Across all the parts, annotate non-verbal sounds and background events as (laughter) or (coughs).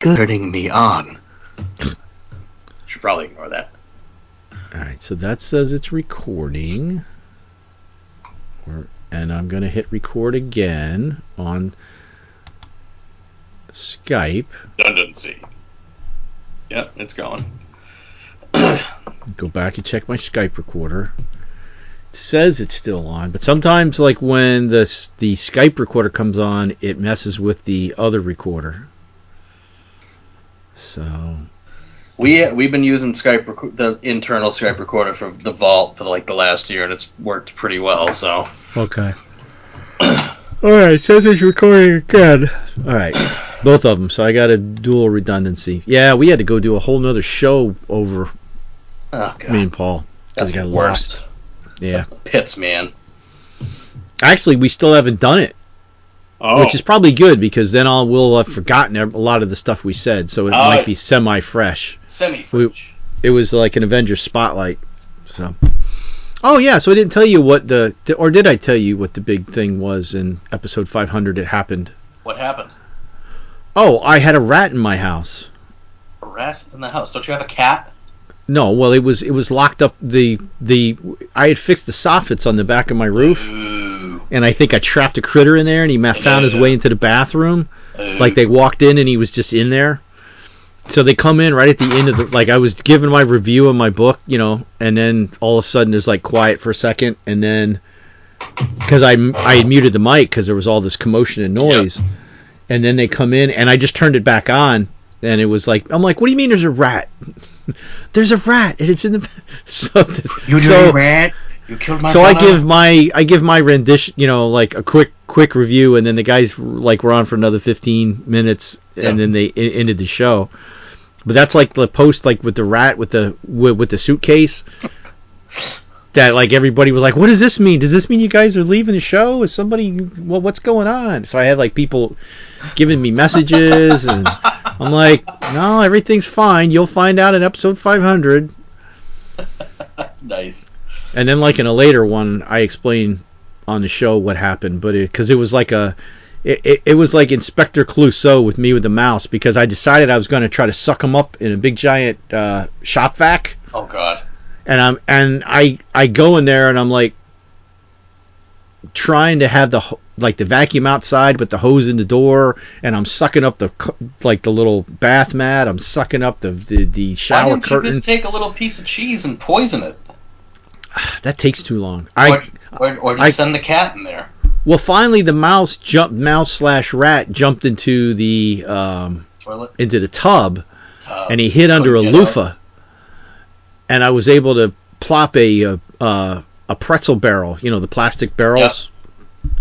gooding me on. Should probably ignore that. All right, so that says it's recording. Or- And I'm going to hit record again on Skype. Redundancy. Yep, it's going. Go back and check my Skype recorder. It says it's still on, but sometimes, like when the the Skype recorder comes on, it messes with the other recorder. So We we've been using Skype rec- the internal Skype recorder for the vault for like the last year, and it's worked pretty well. So Okay. (clears throat) All right, says it's recording again. All right, both of them. So I got a dual redundancy. Yeah, we had to go do a whole nother show over oh god, me and Paul. that's got the lost. worst. Yeah. That's the pits, man. Actually, we still haven't done it, Oh, which is probably good because then I'll we'll have forgotten a lot of the stuff we said, so it might uh, be semi-fresh. semi we- It was like an Avengers spotlight. So. Oh yeah, so I didn't tell you what the or did I tell you what the big thing was in episode 500? It happened. What happened? Oh, I had a rat in my house. A rat in the house. Don't you have a cat? No, well, it was it was locked up. The the I had fixed the soffits on the back of my roof. And I think I trapped a critter in there, and he ma- found his way into the bathroom. Ooh. Like they walked in, and he was just in there. So they come in right at the end of the like I was giving my review of my book, you know, and then all of a sudden there's like quiet for a second, and then because I I had muted the mic because there was all this commotion and noise, and then they come in, and I just turned it back on, and it was like I'm like, what do you mean there's a rat? (laughs) there's a rat, and it's in the (laughs) so You so, rat. You killed my so I give my I give my rendition, you know, like a quick quick review, and then the guys like were on for another 15 minutes, Yeah. and then they ended the show. But that's like the post, like with the rat with the with, with the suitcase. (laughs) that like everybody was like, "What does this mean? Does this mean you guys are leaving the show? Is somebody? Well, what's going on?" So I had like people giving me messages, and I'm like, "No, everything's fine. You'll find out in episode 500." (laughs) nice. And then, like in a later one, I explain on the show what happened, but because it, was like a, it, it, it was like Inspector Clouseau with me with the mouse because I decided I was going to try to suck him up in a big giant uh, shop vac, Oh god. and I'm and I I go in there and I'm like trying to have the like the vacuum outside with the hose in the door, and I'm sucking up the like the little bath mat. I'm sucking up the the, the Why shower didn't curtain. you just take a little piece of cheese and poison it? (sighs) that takes too long. I or, or, or just I- send the cat in there. Well, finally, the mouse jumped, mouse slash rat jumped into the um, Toilet. into the tub, Uh, and he hid under a loofah, and I was able to plop a uh, uh, a pretzel barrel, you know, the plastic barrels.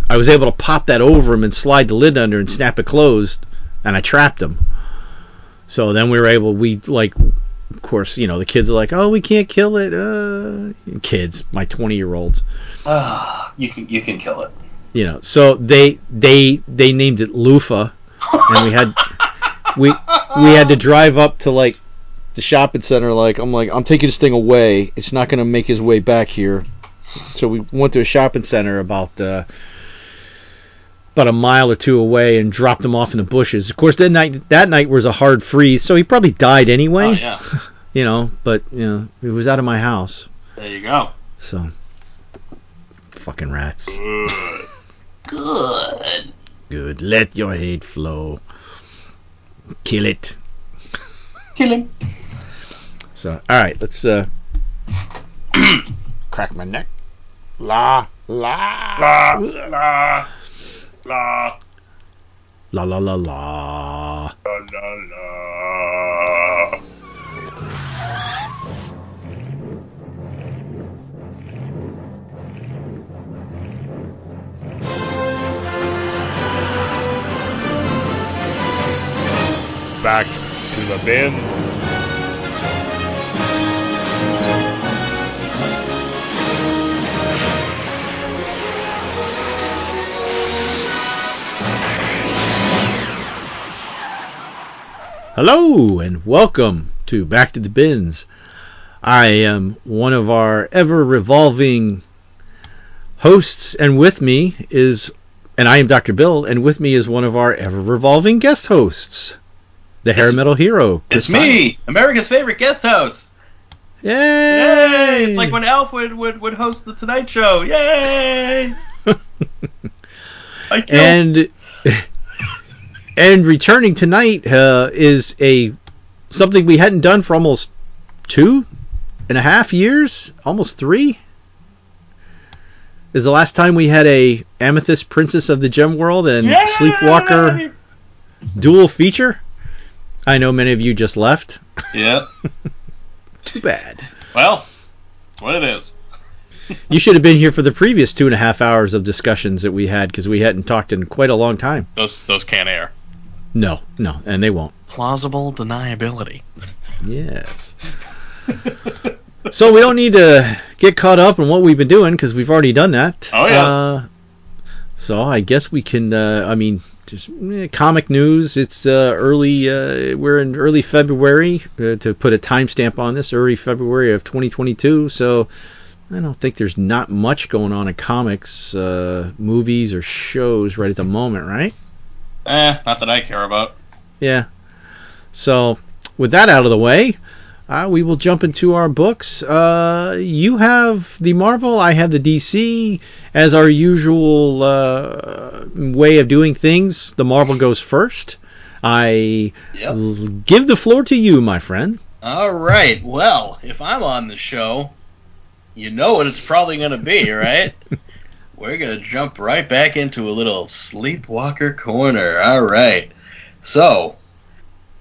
I was able to pop that over him and slide the lid under and snap it closed, and I trapped him. So then we were able, we like, of course, you know, the kids are like, "Oh, we can't kill it." Uh, kids, my 20 year olds. Ah, you can you can kill it. you know so they they they named it loofah and we had (laughs) we we had to drive up to like the shopping center like i'm like i'm taking this thing away it's not going to make his way back here so we went to a shopping center about uh about a mile or two away and dropped him off in the bushes of course that night that night was a hard freeze so he probably died anyway Oh yeah. (laughs) you know but you know he was out of my house There you go. so fucking rats Good. Good. Good. Let your hate flow. Kill it. Kill him. So, all right, let's uh (clears throat) crack my neck. La la La la la la la la la. la la la. Back to the bin. Hello and welcome to Back to the Bins. I am one of our ever revolving hosts, and with me is, and I am Dr. Bill, and with me is one of our ever revolving guest hosts. the hair metal hero. It's Chris me, America's favorite guest host. Yay! Yay! It's like when Alf would, would, would host the Tonight Show. Yay! (laughs) I killed. and and returning tonight uh, is a something we hadn't done for almost two and a half years, almost three. Is the last time we had a Amethyst Princess of the Gem World and Yay! Sleepwalker dual feature. I know many of you just left. Yep. (laughs) Too bad. Well, what it is. (laughs) You should have been here for the previous two and a half hours of discussions that we had because we hadn't talked in quite a long time. Those those can't air. No, no, and they won't. Plausible deniability. Yes. so we don't need to get caught up in what we've been doing because we've already done that. Oh, yes. Uh, so I guess we can. Uh, I mean, just eh, comic news. It's uh, early. Uh, we're in early February uh, to put a timestamp on this. Early February of 2022. So I don't think there's not much going on in comics, uh, movies, or shows right at the moment, right? Eh, not that I care about. Yeah. So, with that out of the way, uh, we will jump into our books. Uh, you have the Marvel, I have the DC. As our usual uh, way of doing things, the Marvel goes first. I Yep. l- give the floor to you, my friend. All right. Well, if I'm on the show, you know what it's probably going to be, right? (laughs) We're going to jump right back into a little Sleepwalker corner. All right. So,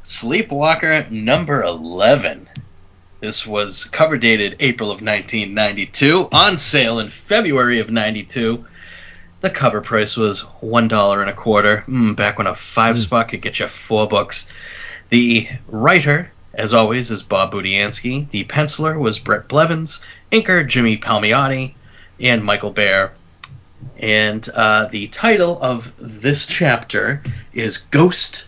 Sleepwalker number 11. This was cover dated April of 1992, on sale in February of 92. The cover price was one dollar and a quarter. Mm, back when a five spot could get you four books. The writer, as always, is Bob Budiansky. The penciler was Bret Blevins. Inker Jimmy Palmiotti, and Michael Bair. And uh, the title of this chapter is Ghost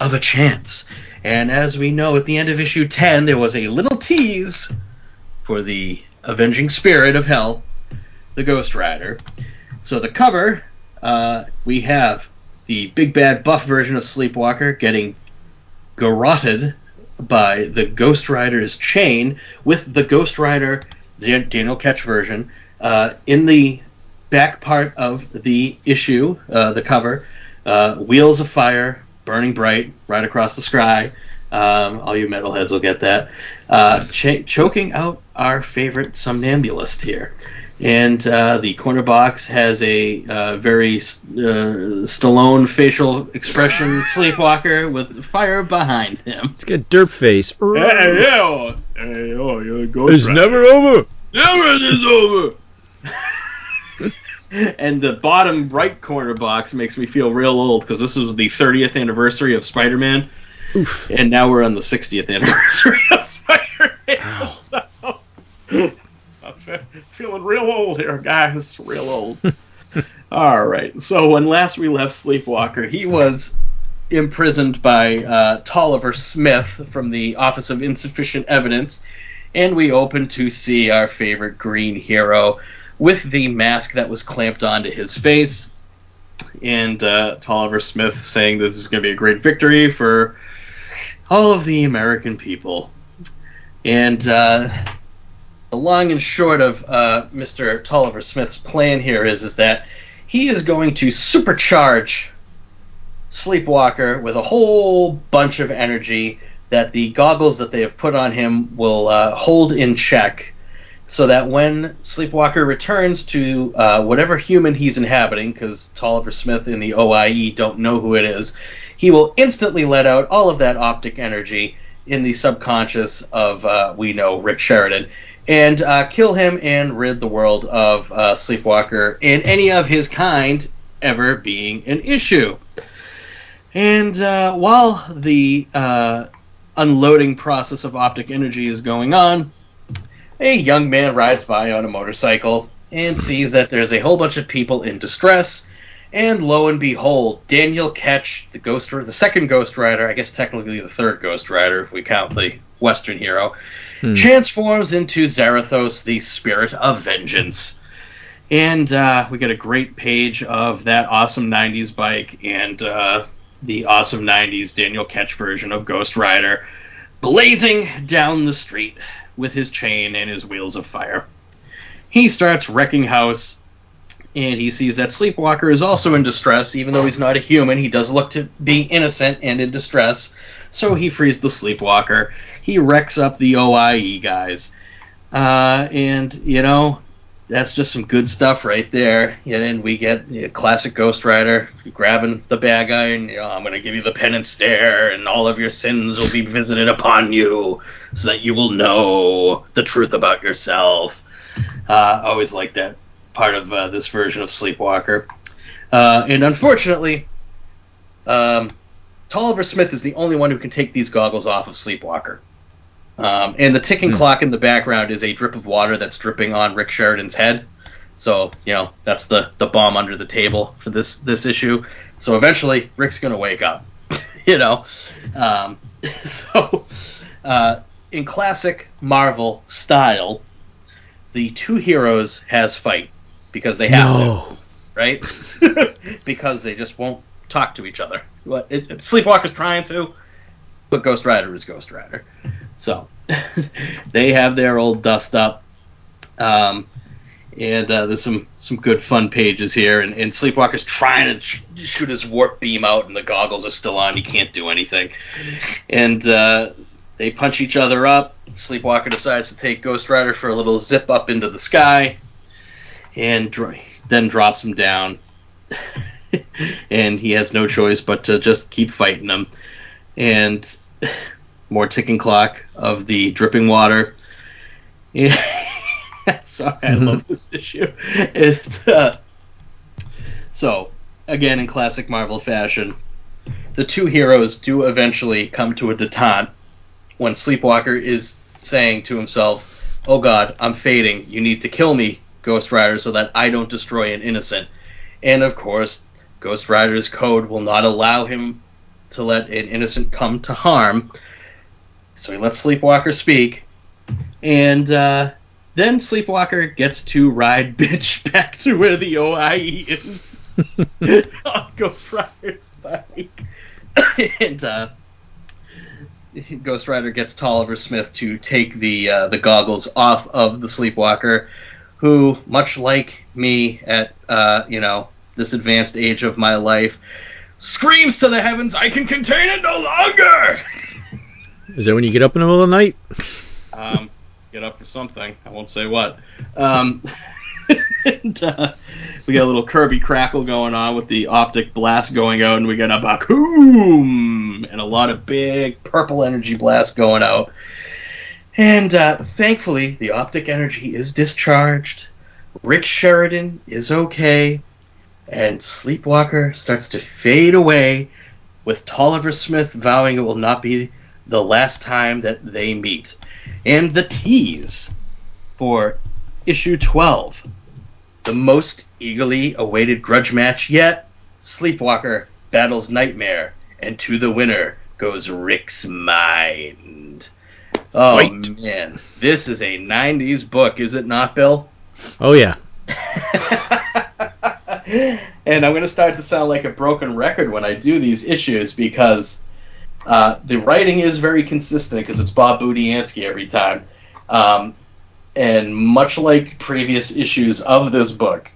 of a Chance. And as we know, at the end of issue 10, there was a little tease for the Avenging Spirit of Hell, the Ghost Rider. So the cover, uh, we have the big bad buff version of Sleepwalker getting garroted by the Ghost Rider's chain with the Ghost Rider Dan- Daniel Ketch version uh, in the back part of the issue, uh, the cover, uh, wheels of fire burning bright right across the sky. Um, all you metalheads will get that. Uh, ch- choking out our favorite somnambulist here. And uh, the corner box has a uh, very uh, Stallone facial expression sleepwalker with fire behind him. It's got derp face. Hey, yo! Hey, yo, you're a ghost It's rider. never over. Never is over. And the bottom right corner box makes me feel real old because this was the 30th anniversary of Spider-Man, Oof. and now we're on the 60th anniversary of Spider-Man. (laughs) So, I'm feeling real old here, guys. Real old. (laughs) All right. So when last we left Sleepwalker, he was imprisoned by uh, Tolliver Smith from the Office of Insufficient Evidence, and we open to see our favorite green hero with the mask that was clamped onto his face. And uh, Tolliver Smith saying this is going to be a great victory for all of the American people. And uh, the long and short of uh, Mr. Tolliver Smith's plan here is, is that he is going to supercharge Sleepwalker with a whole bunch of energy that the goggles that they have put on him will uh, hold in check so that when Sleepwalker returns to uh, whatever human he's inhabiting, because Tolliver Smith and the OIE don't know who it is, he will instantly let out all of that optic energy in the subconscious of, uh, we know, Rick Sheridan, and uh, kill him and rid the world of uh, Sleepwalker and any of his kind ever being an issue. And uh, while the uh, unloading process of optic energy is going on, a young man rides by on a motorcycle and sees that there's a whole bunch of people in distress. And lo and behold, Daniel Ketch, the Ghost, the second Ghost Rider, I guess technically the third Ghost Rider if we count the Western hero, Hmm. transforms into Zarathos, the Spirit of Vengeance. And uh, we get a great page of that awesome '90s bike, and uh, the awesome 90s Daniel Ketch version of Ghost Rider, blazing down the street with his chain and his wheels of fire. He starts wrecking house, and he sees that Sleepwalker is also in distress. Even though he's not a human, he does look to be innocent and in distress. So he frees the Sleepwalker. He wrecks up the OIE guys. Uh, and, you know, that's just some good stuff right there. And then we get the classic Ghost Rider grabbing the bad guy, and you know, I'm going to give you the penance stare, and all of your sins will be visited upon you, so that you will know the truth about yourself. Uh, always like that part of uh, this version of Sleepwalker. Uh, and unfortunately, um, Tolliver Smith is the only one who can take these goggles off of Sleepwalker. Um, and the ticking Hmm. clock in the background is a drip of water that's dripping on Rick Sheridan's head. So you know that's the the bomb under the table for this this issue. So eventually Rick's gonna wake up. (laughs) you know, um, (laughs) so uh, in classic Marvel style, the two heroes has fight because they have to right? (laughs) because they just won't talk to each other. It- Sleepwalker's trying to, but Ghost Rider is Ghost Rider. So (laughs) they have their old dust up, um, and uh, there's some some good fun pages here. And, and Sleepwalker's trying to sh- shoot his warp beam out, and the goggles are still on. He can't do anything, and uh, they punch each other up. Sleepwalker decides to take Ghost Rider for a little zip up into the sky, and dr- then drops him down. (laughs) and he has no choice but to just keep fighting them. And (laughs) more ticking clock of the dripping water. Yeah. (laughs) Sorry, I love this issue. It's, uh, so, again, in classic Marvel fashion, the two heroes do eventually come to a detente when Sleepwalker is saying to himself, Oh god, I'm fading. You need to kill me, Ghost Rider, so that I don't destroy an innocent. And of course, Ghost Rider's code will not allow him to let an innocent come to harm. So he lets Sleepwalker speak. And uh, then Sleepwalker gets to ride (laughs) Bitch back to where the OIE is (laughs) on Ghost Rider's bike. (coughs) and uh, Ghost Rider gets Tolliver Smith to take the uh, the goggles off of the Sleepwalker, who, much like me at uh, you know this advanced age of my life, screams to the heavens, "I can contain it no longer!" Is that when you get up in the middle of the night? Um, get up for something. I won't say what. Um, (laughs) and, uh, we got a little Kirby crackle going on with the optic blast going out, and we got a Bakum and a lot of big purple energy blast going out. And uh, thankfully, the optic energy is discharged. Rick Sheridan is okay, and Sleepwalker starts to fade away, with Tolliver Smith vowing it will not be the last time that they meet. And the tease for issue 12, the most eagerly awaited grudge match yet. Sleepwalker battles Nightmare, and to the winner goes Rick's Mind. Oh Fight. man, this is a 90s book, is it not, Bill? Oh yeah. (laughs) and I'm going to start to sound like a broken record when I do these issues because uh, the writing is very consistent because it's Bob Budiansky every time. Um, and much like previous issues of this book,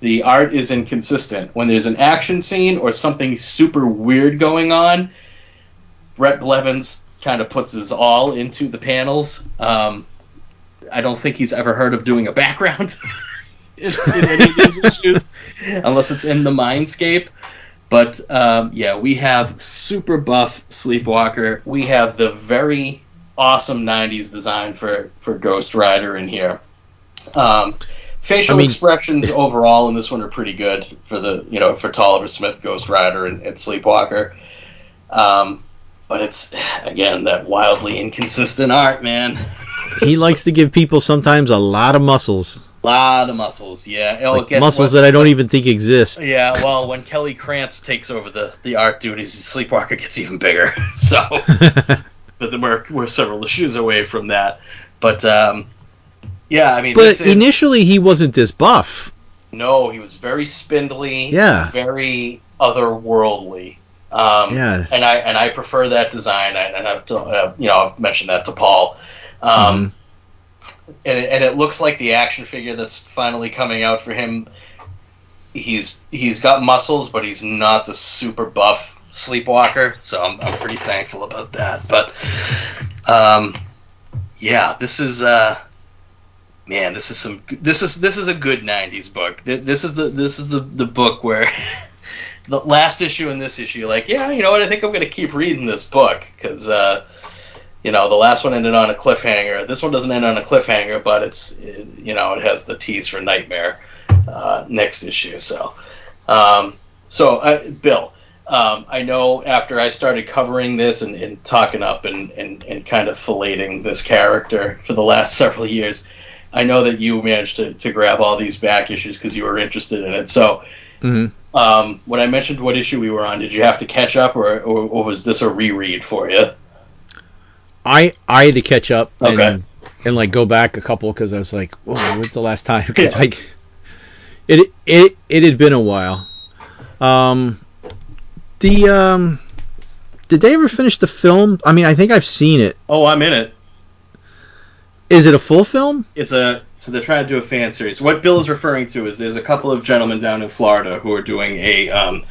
the art is inconsistent. When there's an action scene or something super weird going on, Bret Blevins kind of puts his all into the panels. Um, I don't think he's ever heard of doing a background (laughs) in, in any of these issues, unless it's in the Mindscape. But um, yeah, we have super buff Sleepwalker. We have the very awesome '90s design for for Ghost Rider in here. Um, facial I mean- expressions overall in this one are pretty good for the you know for Tolliver Smith, Ghost Rider, and, and Sleepwalker. Um, but it's again that wildly inconsistent art, man. He (laughs) likes to give people sometimes a lot of muscles. Lot of muscles, yeah. Oh, Like muscles what? that I don't even think exist. Yeah, well, when Kelly Krantz takes over the, the art duties, Sleepwalker gets even bigger. (laughs) So, (laughs) but we're we're several issues away from that. But um, yeah, I mean, but is, initially he wasn't this buff. no, he was very spindly. Yeah. very otherworldly. Um, Yeah. And I and I prefer that design. And and I've to, uh, you know I've mentioned that to Paul. Um, Mhm. And it, and it looks like the action figure that's finally coming out for him. He's he's got muscles, but he's not the super buff sleepwalker. So I'm, I'm pretty thankful about that. But um, yeah, this is uh, man, this is some this is this is a good '90s book. This is the this is the the book where. (laughs) The last issue and this issue, like, yeah, you know what? I think I'm going to keep reading this book because, uh, you know, the last one ended on a cliffhanger. This one doesn't end on a cliffhanger, but it's, it, you know, it has the tease for Nightmare uh, next issue. So, um, so uh, Bill, um, I know after I started covering this and, and talking up and, and, and kind of filleting this character for the last (laughs) several years, I know that you managed to, to grab all these back issues because you were interested in it. So, Mhm. um, when I mentioned what issue we were on, did you have to catch up, or, or, or was this a reread for you? I I had to catch up and and like go back a couple because I was like, whoa, when's the last time? Because Yeah. like it it it had been a while. Um, the um, did they ever finish the film? I mean, I think I've seen it. Oh, I'm in it. Is it a full film? It's a so they're trying to do a fan series. What Bill is referring to is there's a couple of gentlemen down in Florida who are doing a um,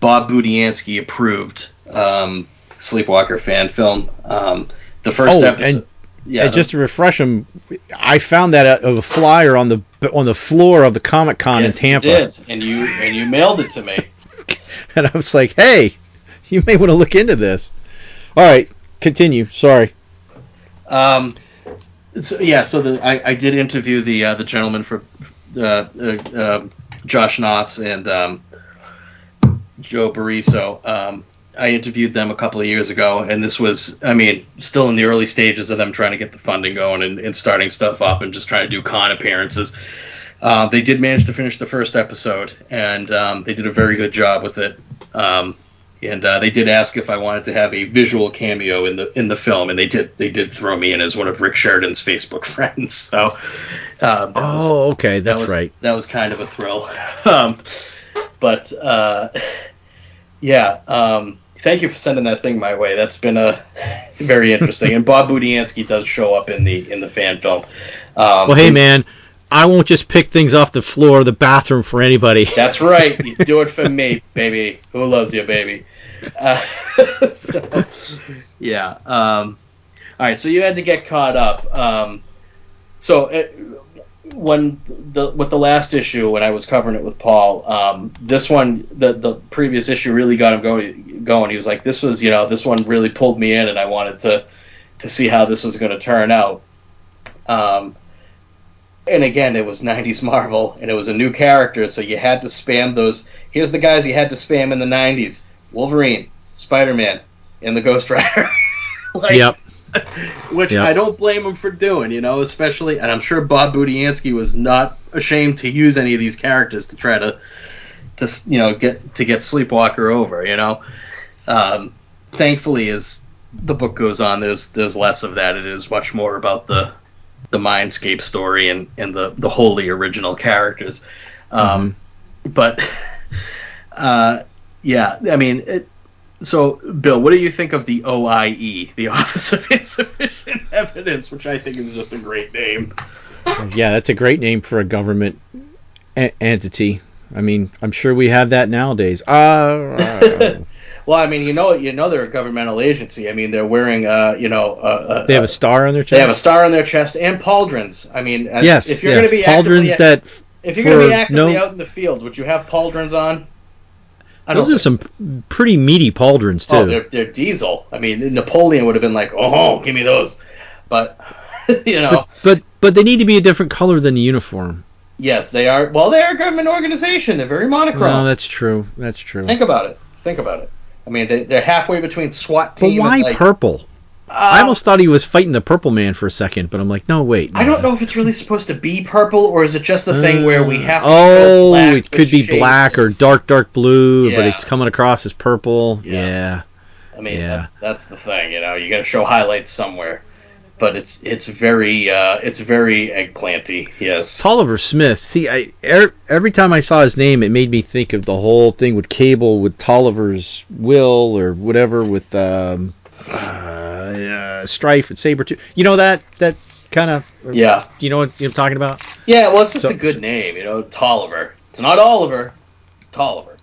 Bob Budiansky approved um, Sleepwalker fan film. Um, the first Oh, episode. and- yeah, and just to refresh them, I found that a, a flyer on the on the floor of the Comic Con yes, in Tampa, You did, and you and you mailed it to me. (laughs) and I was like, hey, you may want to look into this. All right, continue. Sorry. Um, so, yeah, so the, I, I did interview the uh, the gentleman for uh, uh, uh, Josh Knopf and um, Joe Bariso. Um, I interviewed them a couple of years ago, and this was, I mean, still in the early stages of them trying to get the funding going and, and starting stuff up and just trying to do con appearances. Uh, they did manage to finish the first episode, and um, they did a very good job with it. Um, and uh, they did ask if I wanted to have a visual cameo in the in the film, and they did. They did throw me in as one of Rick Sheridan's Facebook (laughs) friends. So, uh, that was- Oh, okay, that was, right. That was kind of a thrill. (laughs) um, but uh, yeah, um, thank you for sending that thing my way. That's been a very interesting. and Bob Budiansky does show up in the in the fan film. Um, Well, hey man, I won't just pick things off the floor of the bathroom for anybody. (laughs) That's right. You do it for me, baby. Who loves you, baby? Uh, (laughs) so, yeah. Um, all right. So you had to get caught up. Um, so it, when the with the last issue, when I was covering it with Paul, um, this one, the the previous issue really got him going. Going. He was like, "This was, you know, this one really pulled me in, and I wanted to to see how this was going to turn out." Um, and again, it was 90s Marvel, and it was a new character, so you had to spam those. Here's the guys you had to spam in the 90s Wolverine, Spider Man, and the Ghost Rider. (laughs) like, Yep. (laughs) Which Yep. I don't blame him for doing, you know, especially, and I'm sure Bob Budiansky was not ashamed to use any of these characters to try to, to you know, get to get Sleepwalker over, you know. Um, thankfully, as the book goes on, there's there's less of that. It is much more about the the Mindscape story and, and the, the wholly original characters. Um, But, (laughs) uh, yeah, I mean, it, so, Bill, what do you think of the OIE, the (laughs) Office of Insufficient Evidence, which I think is just a great name? Yeah, that's a great name for a government e- entity. I mean, I'm sure we have that nowadays. Uh, (laughs) Well, I mean, you know, you know, they're a governmental agency. I mean, they're wearing, uh, you know, uh, they have a star on their chest. they have a star on their chest and pauldrons. I mean, yes, if you're yes. going to be pauldrons actively, that if you're going to be actively no- out in the field, would you have pauldrons on? I those are some so. pretty meaty pauldrons oh, too. Oh, they're, they're diesel. I mean, Napoleon would have been like, "Oh, give me those," but (laughs) you know, but, but but they need to be a different color than the uniform. yes, they are. Well, they are a government organization. They're very monochrome. No, that's true. That's true. Think about it. Think about it. I mean, they, they're halfway between SWAT but team. why and, like, purple? I uh, almost thought he was fighting the Purple Man for a second, but I'm like, no, wait. I don't know if it's really supposed to be purple or is it just the thing where we have to. Oh, it could be black or dark, dark blue, but it's coming across as purple. Yeah. Yeah. I mean, Yeah. that's that's the thing. You know, you got to show highlights somewhere. but it's it's very uh, it's very eggplanty. Yes. Tolliver Smith. See, I er, every time I saw his name, it made me think of the whole thing with Cable, with Tolliver's will or whatever, with um, uh, uh, Strife and Sabretooth. You know that that kind of. Yeah. You know what I'm talking about? Yeah. Well, it's just So- a good name, you know, Tolliver. It's not Oliver, Tolliver.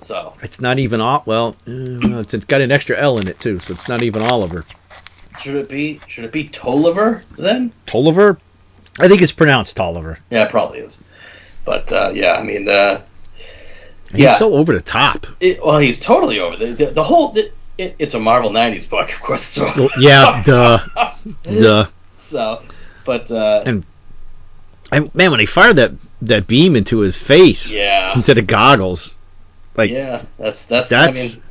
So It's not even. Well, uh, it's, it's got an extra L in it too, so it's not even Oliver. should it be should it be Tolliver then? Tolliver. I think it's pronounced Tolliver. Yeah, it probably is. But uh, yeah, I mean, uh, He's Yeah. so over the top. it, well, he's totally over the the, the whole. The, it, it's a Marvel '90s book, of course. It's Well, yeah, duh, (laughs) duh. So, but uh, And- And man, when he fired that that beam into his face yeah, instead of goggles, like yeah, that's that's. that's I mean,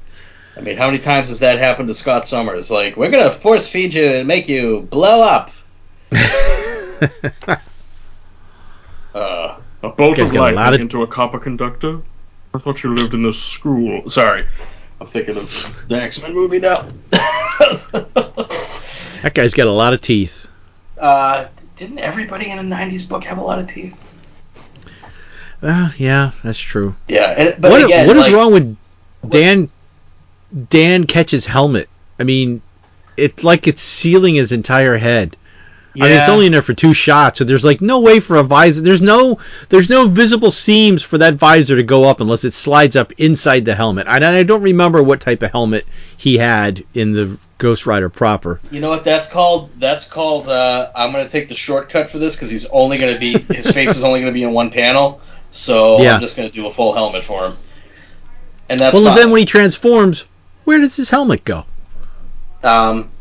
I mean, how many times has that happened to Scott Summers? Like, we're gonna force feed you and make you blow up. (laughs) Uh, A bolt of got a lightning lot of- into a copper conductor? I thought you lived in this school. sorry, I'm thinking of the X Men movie now. (laughs) that guy's got a lot of teeth. uh, didn't everybody in a '90s book have a lot of teeth? Uh, yeah, that's true. Yeah, and, but what again, what is like, wrong with Dan Dan Ketch's helmet? I mean, it's like it's sealing his entire head. I mean, it's only in there for two shots, so there's like no way for a visor. There's no there's no visible seams for that visor to go up unless it slides up inside the helmet. And I don't remember what type of helmet he had in the Ghost Rider proper. You know what that's called? That's called. Uh, I'm gonna take the shortcut for this because he's only gonna be his face is only gonna be in one panel. So Yeah. I'm just gonna do a full helmet for him. And that's well, fine. then when he transforms, where does his helmet go? um,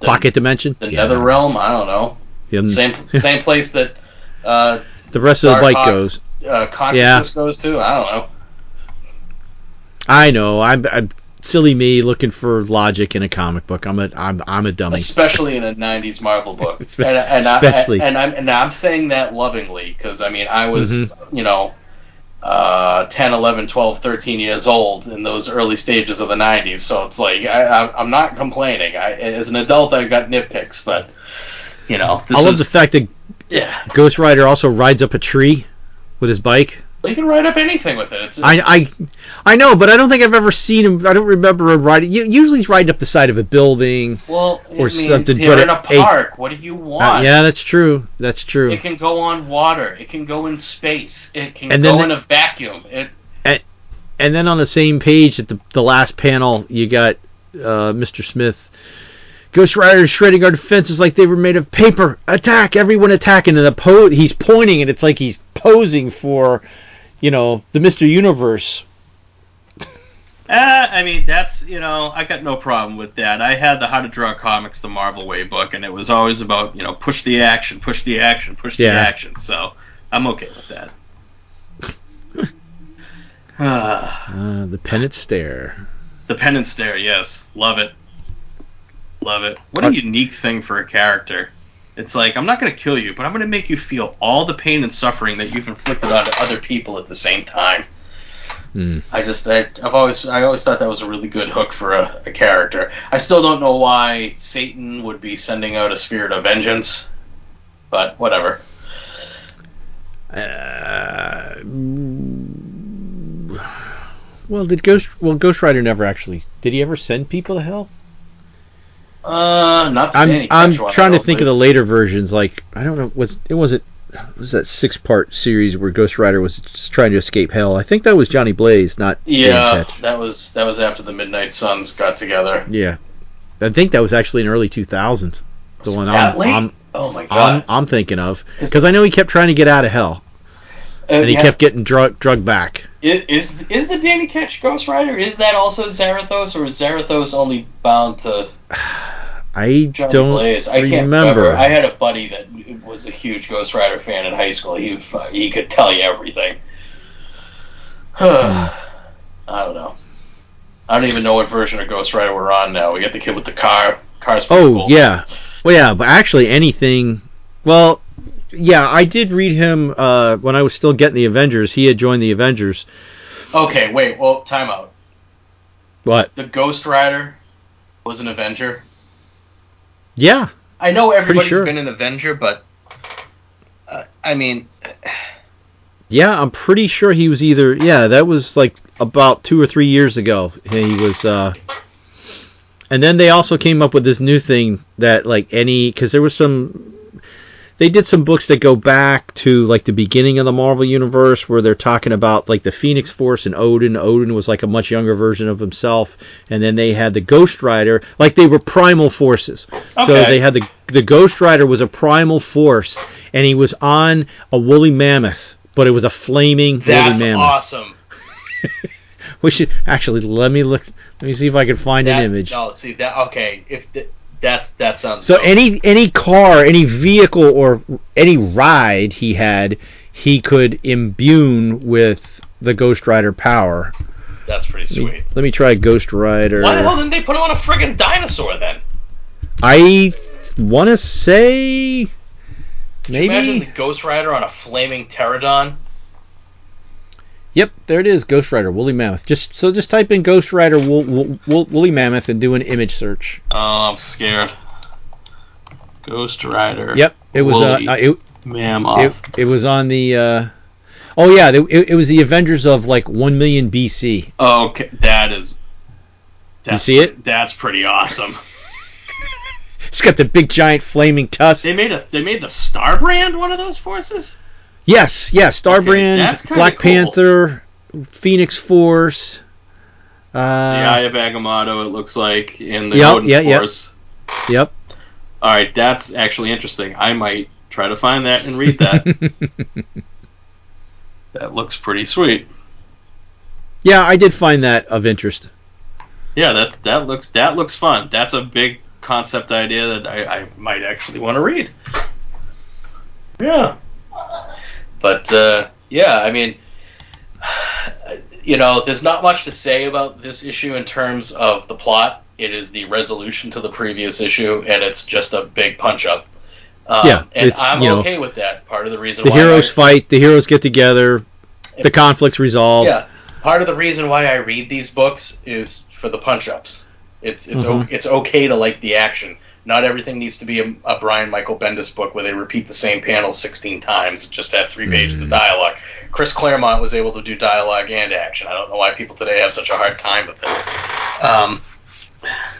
the, Pocket dimension. the Yeah. Nether Realm. I don't know. Yeah, Same same place that uh, the rest of the bike Darkhawk's, goes. Uh, consciousness goes to. I don't know. I know. I'm, I'm silly me looking for logic in a comic book. I'm a I'm I'm a dummy. especially in a '90s Marvel (laughs) book. Espe- and, and especially. I, and I'm and I'm saying that lovingly because I mean I was Mm-hmm. you know uh, 10, 11, 12, 13 years old in those early stages of the '90s, so it's like I, I'm not complaining. I, as an adult, I've got nitpicks, but you know this I love was the fact that yeah. Ghost Rider also rides up a tree with his bike. You can write up anything with it. It's, I, I I know, but I don't think I've ever seen him. I don't remember him riding. Usually he's riding up the side of a building. well, I or mean, something, They're but in a it- park. what do you want? Uh, yeah, that's true. That's true. It can go on water. It can go in space. It can And go in a vacuum. It And then on the same page at the the last panel, you got uh, Mr. Smith. Ghost Rider is shredding our defenses like they were made of paper. Attack! Everyone attacking! And the po- he's pointing, and it's like he's posing for, you know, the Mr. Universe. (laughs) Uh, I mean, that's, you know, I got no problem with that. I had the How to Draw Comics the Marvel Way book, and it was always about, you know, push the action, push the action, push the Yeah. action. So I'm okay with that. (laughs) Uh, the pennant stare. the penance stare, yes. Love it. Love it. What a unique thing for a character. It's like, I'm not going to kill you, but I'm going to make you feel all the pain and suffering that you've inflicted on other people at the same time. Hmm. I just I, I've always I always thought that was a really good hook for a, a character. I still don't know why Satan would be sending out a spirit of vengeance, but whatever. Uh, well, did Ghost? Well, Ghost Rider never actually. Did he ever send people to hell? Uh, not I'm I'm Ketch one, I trying to think of the later versions. Like I don't know. Was it wasn't was that six part series where Ghost Rider was just trying to escape hell? I think that was Johnny Blaze, not Yeah, that was that was after the Midnight Suns got together. Yeah, I think that was actually in early 2000s. The Was one that I'm, late? I'm, oh my I'm god! I'm thinking of because I know he kept trying to get out of hell Uh, and he yeah, kept getting drug drugged back. is is the Danny Ketch Ghost Rider? Is that also Zarathos, or is Zarathos only bound to (sighs) I don't Blaze. I can't remember. remember. I had a buddy that was a huge Ghost Rider fan in high school. He he could tell you everything. (sighs) I don't know. I don't even know what version of Ghost Rider we're on now. We got the kid with the car. Car's Oh cool. yeah, well yeah, but actually anything. Well, yeah, I did read him uh, when I was still getting the Avengers. He had joined the Avengers. Okay, wait. Well, time out. What? The Ghost Rider was an Avenger. Yeah, I know everybody's sure. been an Avenger, but uh, I mean, yeah, I'm pretty sure he was either. Yeah, that was like about two or three years ago. He was. uh And then they also came up with this new thing that like any because there was some. They did some books that go back to like the beginning of the Marvel universe where they're talking about like the Phoenix Force and Odin. Odin was like a much younger version of himself, and then they had the Ghost Rider. Like they were primal forces. Okay. So they had the the Ghost Rider was a primal force, and he was on a woolly mammoth, but it was a flaming that's woolly mammoth. That's awesome. (laughs) We should actually let me look. Let me see if I can find That, an image. No, see that. Okay, if th- that's that sounds. So dope. any any car, any vehicle, or any ride he had, he could imbue with the Ghost Rider power. that's pretty Let me, sweet. let me try Ghost Rider. Why the hell didn't they put him on a friggin' dinosaur then? I want to say Could you Imagine the. Ghost Rider on a flaming pterodon. Yep, there it is. Ghost Rider, woolly mammoth. Just so just type in Ghost Rider wool, wool, wool, woolly mammoth and do an image search. Oh, I'm scared. Ghost Rider. Yep, it was uh, it, mammoth. it, it was on the. Uh, oh yeah, it, it was the Avengers of like one million BC. Oh, okay, that is. That's, see it? That's pretty awesome. (laughs) (laughs) It's got the big giant flaming tusks. They made a they made the Star Brand one of those forces. Yes, yes. Starbrand, kinda Black cool. Panther, Phoenix Force. the Eye Uh, of Agamotto, it looks like, in the Yep, Odin yep. Force. yep. All right, that's actually interesting. I might try to find that and read that. (laughs) that looks pretty sweet. yeah, I did find that of interest. Yeah, that that looks that looks fun. That's a big concept idea that I, I might actually want to read. Yeah. But uh, yeah, I mean, (sighs) you know, there's not much to say about this issue in terms of the plot. It is the resolution to the previous issue, and it's just a big punch up. Um, Yeah, and it's, I'm you know, okay with that. Part of the reason The why heroes I, fight, the heroes get together, the conflict's resolved. Yeah, part of the reason why I read these books is for the punch ups. It's it's o Mhm. it's okay to like the action. Not everything needs to be a, a Brian Michael Bendis book where they repeat the same panel 16 times, just have three pages of dialogue. Chris Claremont was able to do dialogue and action. I don't know why people today have such a hard time with it. Um,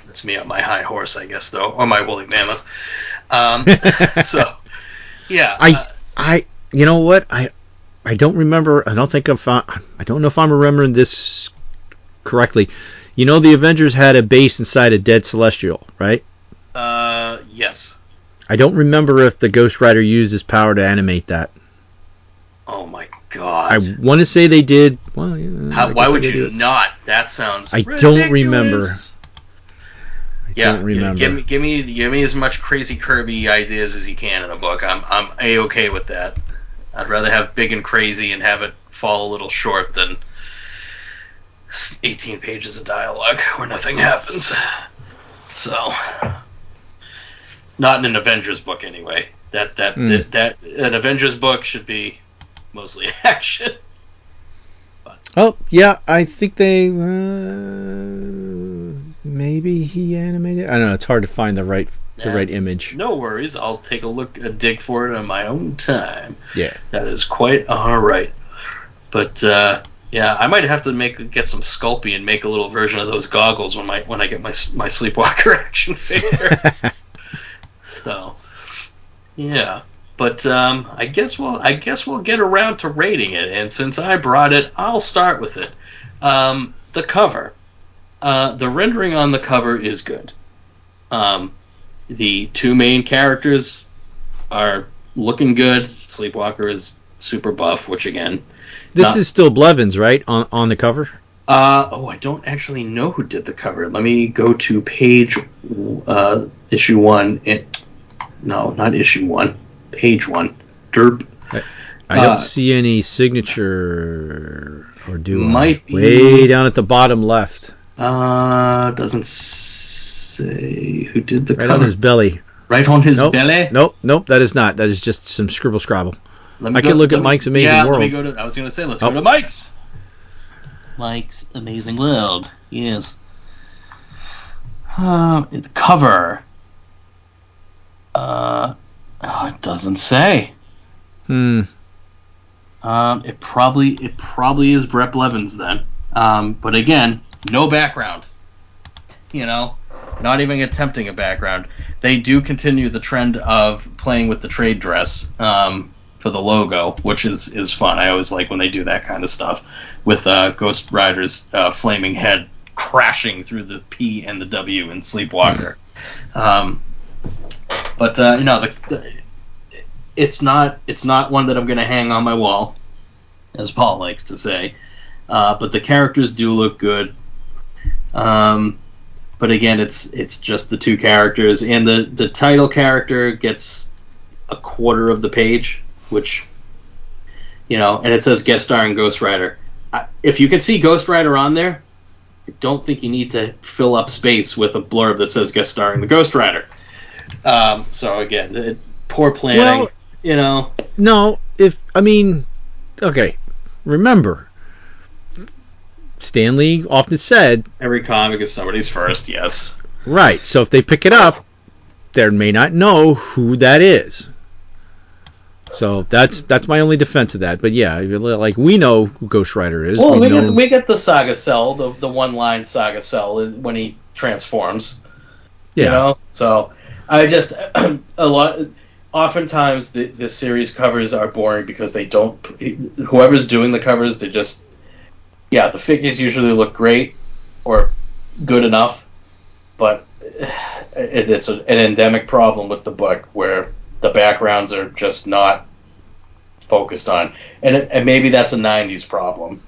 that's me on my high horse, I guess, though, or my woolly mammoth. Um, (laughs) so, yeah. I, uh, I, you know what? I, I don't remember. I don't think I'm. I don't know if I'm remembering this correctly. You know, the Avengers had a base inside a dead Celestial, right? Yes. I don't remember if the Ghost Rider used his power to animate that. Oh my god. I want to say they did. Well, yeah, How, why would you not? That sounds. I don't remember. I Yeah, don't remember. Give me, give me, give me as much crazy Kirby ideas as you can in a book. I'm, I'm a okay with that. I'd rather have big and crazy and have it fall a little short than 18 pages of dialogue where nothing happens. So, not in an Avengers book anyway. That that Hmm. that, that an Avengers book should be mostly (laughs) action. Oh yeah, I think they uh, maybe he animated. I don't know. It's hard to find the right the Yeah. right image. No worries. I'll take a look, a dig for it on my own time. Yeah. That is quite all right. But uh, yeah, I might have to make get some Sculpey and make a little version of those goggles when my when I get my my Sleepwalker (laughs) action figure. (laughs) so yeah, but um, I guess we'll I guess we'll get around to rating it. And since I brought it, I'll start with it. Um, the cover, uh, the rendering on the cover is good. Um, the two main characters are looking good. Sleepwalker is super buff, which again, This Not- is still Blevins, right? On on the cover. uh, oh, I don't actually know who did the cover. Let me go to page uh, issue one. It, no, not issue one. Page one. Derp. I don't Uh, see any signature or do I? Might be- way down at the bottom left, Uh, doesn't say who did the right cover. on his belly. right on his Nope. belly. Nope, nope, that is not. That is just some scribble scrabble. Let me I can look at me- Mike's Amazing yeah, World. Let me go to, I was going to say, let's Oh. go to Mike's. Mike's Amazing World. Yes. Uh, the cover. It doesn't say. Hmm. Um, it probably it probably is Bret Blevins then. Um, but again, no background. You know, not even attempting a background. They do continue the trend of playing with the trade dress um, for the logo, which is is fun. I always like when they do that kind of stuff with uh, Ghost Rider's uh, flaming head crashing through the P and the W in Sleepwalker. (laughs) Um, but uh, you know, the, the, it's not it's not one that I'm going to hang on my wall, as Paul likes to say. Uh, but the characters do look good. Um, but again, it's it's just the two characters, and the the title character gets a quarter of the page, which you know, and it says guest starring Ghost Rider. I, if you can see Ghost Rider on there, I don't think you need to fill up space with a blurb that says guest starring the Ghost Rider. Um, so again, it, poor planning. Well- you know, No, if I mean, okay, remember, Stan Lee often said, every comic is somebody's first. Yes. right. So if they pick it up, they may not know who that is. So that's that's my only defense of that. But yeah, like we know who Ghost Rider is. Well, We've we get we get the Saga Cell, the the one line Saga Cell when he transforms. yeah. You know, so I just (clears throat) a lot. Oftentimes, the the series covers are boring because they don't. Whoever's doing the covers, they just yeah, the figures usually look great or good enough, but (sighs) it, it's a, an endemic problem with the book where the backgrounds are just not focused on, and and maybe that's a '90s problem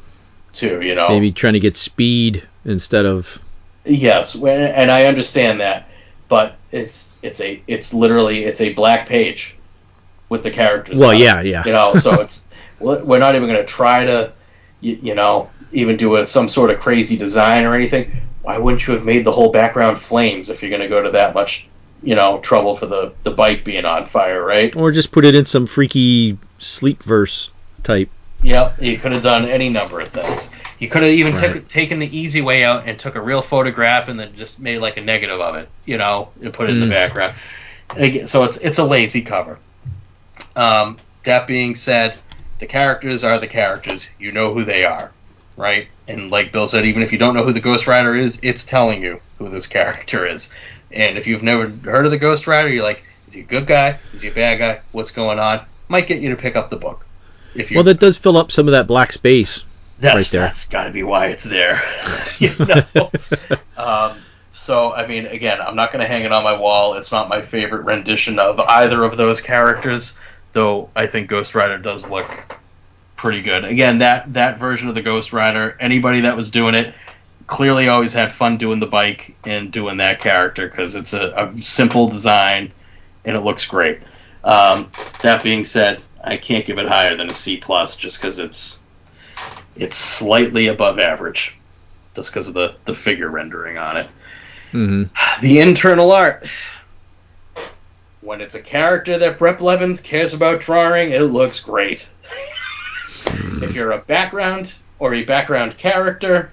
too. You know, maybe trying to get speed instead of Yes, and I understand that, but it's it's a it's literally it's a black page with the characters. well, it, yeah, yeah. You know, so (laughs) it's we're not even going to try to you, you know even do a, some sort of crazy design or anything. Why wouldn't you have made the whole background flames if you're going to go to that much you know trouble for the the bike being on fire, right? Or just put it in some freaky sleep verse type. Yep, you could have done any number of things. You could have even Right. took, taken the easy way out and took a real photograph and then just made like a negative of it, you know, and put it in Mm. the background. Again, so it's it's a lazy cover. Um, that being said, the characters are the characters. You know who they are, right? And like Bill said, even if you don't know who the Ghost Rider is, it's telling you who this character is. And if you've never heard of the Ghost Rider, you're like, is he a good guy? Is he a bad guy? What's going on? Might get you to pick up the book. If you Well, that does fill up some of that black space. That's right there. that's got to be why it's there. (laughs) you know. (laughs) um, so I mean, again, I'm not going to hang it on my wall. It's not my favorite rendition of either of those characters, though. I think Ghost Rider does look pretty good. Again, that that version of the Ghost Rider, anybody that was doing it clearly always had fun doing the bike and doing that character because it's a, a simple design and it looks great. Um, that being said, I can't give it higher than a C plus just because it's it's slightly above average, just because of the the figure rendering on it. hmm The internal art. When it's a character that Bret Blevins cares about drawing, it looks great. (laughs) if you're a background or a background character,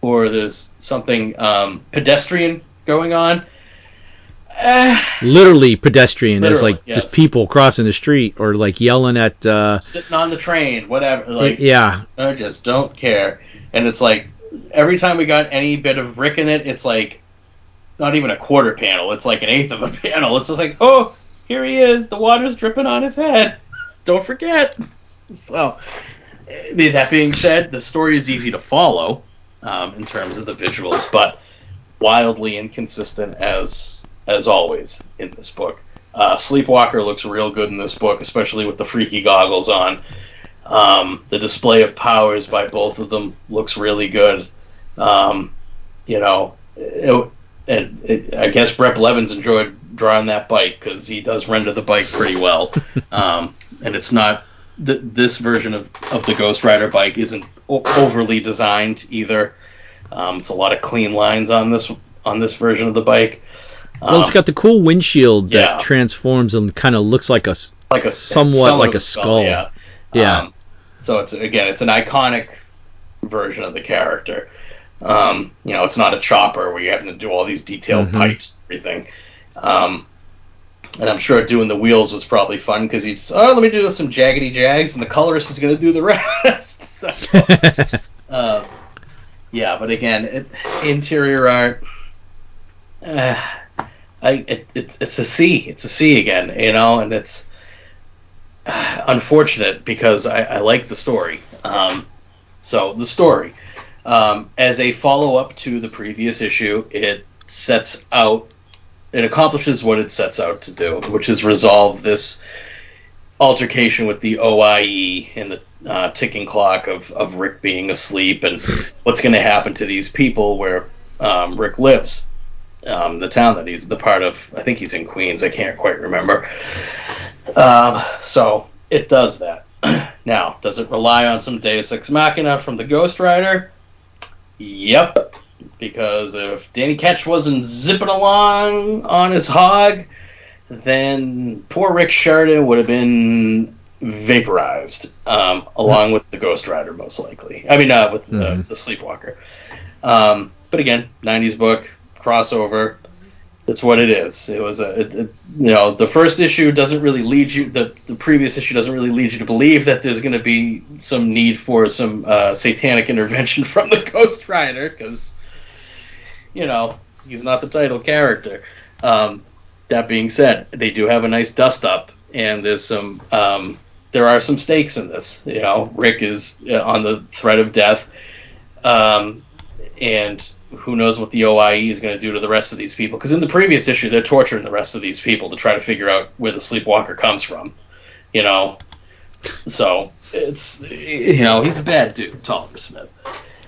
or there's something um, pedestrian going on, eh, Literally pedestrian as like yes. just people crossing the street or like yelling at. uh sitting on the train, whatever. Like, Yeah, I just don't care. And it's like every time we got any bit of Rick in it, it's like not even a quarter panel. It's like an eighth of a (laughs) panel. It's just like, oh, here he is. The water's dripping on his head. (laughs) Don't forget. So, I mean, that being said, the story is easy to follow um, in terms of the visuals, but wildly inconsistent as as always in this book. Uh, Sleepwalker looks real good in this book, especially with the freaky goggles on. Um, the display of powers by both of them looks really good. Um, you know, it, it, it, I guess Bret Blevins enjoyed drawing that bike because he does render the bike pretty well. (laughs) um, and it's not th- this version of, of the Ghost Rider bike isn't o- overly designed either. Um, it's a lot of clean lines on this on this version of the bike. Well, it's got the cool windshield that yeah. transforms and kind of looks like a. like a somewhat like a skull. Yeah. Yeah. Um, so it's again, it's an iconic version of the character. Um, you know, it's not a chopper where you're having to do all these detailed Mhm. pipes and everything. Um, and I'm sure doing the wheels was probably fun because he'd oh let me do some jaggedy jags and the colorist is going to do the (laughs) rest. so, (laughs) uh, yeah, but again, it, interior art. Uh, I it, it's it's a C. It's a C again, you know, and it's uh, unfortunate because I, I like the story. Um, so the story, um, as a follow up to the previous issue, it sets out, it accomplishes what it sets out to do, which is resolve this altercation with the OIE and the uh, ticking clock of, of Rick being asleep and what's going to happen to these people where um, Rick lives, um, the town that he's the part of. I think he's in Queens. I can't quite remember. Um, so it does that. (clears throat) now, does it rely on some Deus Ex Machina from the Ghost Rider? Yep. Because if Danny Ketch wasn't zipping along on his hog, then poor Rick Sheridan would have been vaporized, um, along with the Ghost Rider, most likely. I mean, uh, with the, Mhm. the Sleepwalker. Um, but again, '90s book crossover. That's what it is. It was a, it, it- you know, the first issue doesn't really lead you. The the previous issue doesn't really lead you to believe that there's going to be some need for some uh, satanic intervention (laughs) from the Ghost Rider because, you know, he's not the title character. Um, that being said, they do have a nice dust up, and there's some um, there are some stakes in this. You know, Rick is uh, on the threat of death, um, and who knows what the OIE is going to do to the rest of these people? Because in the previous issue, they're torturing the rest of these people to try to figure out where the Sleepwalker comes from. You know, so it's you know he's a bad dude, Tolliver Smith.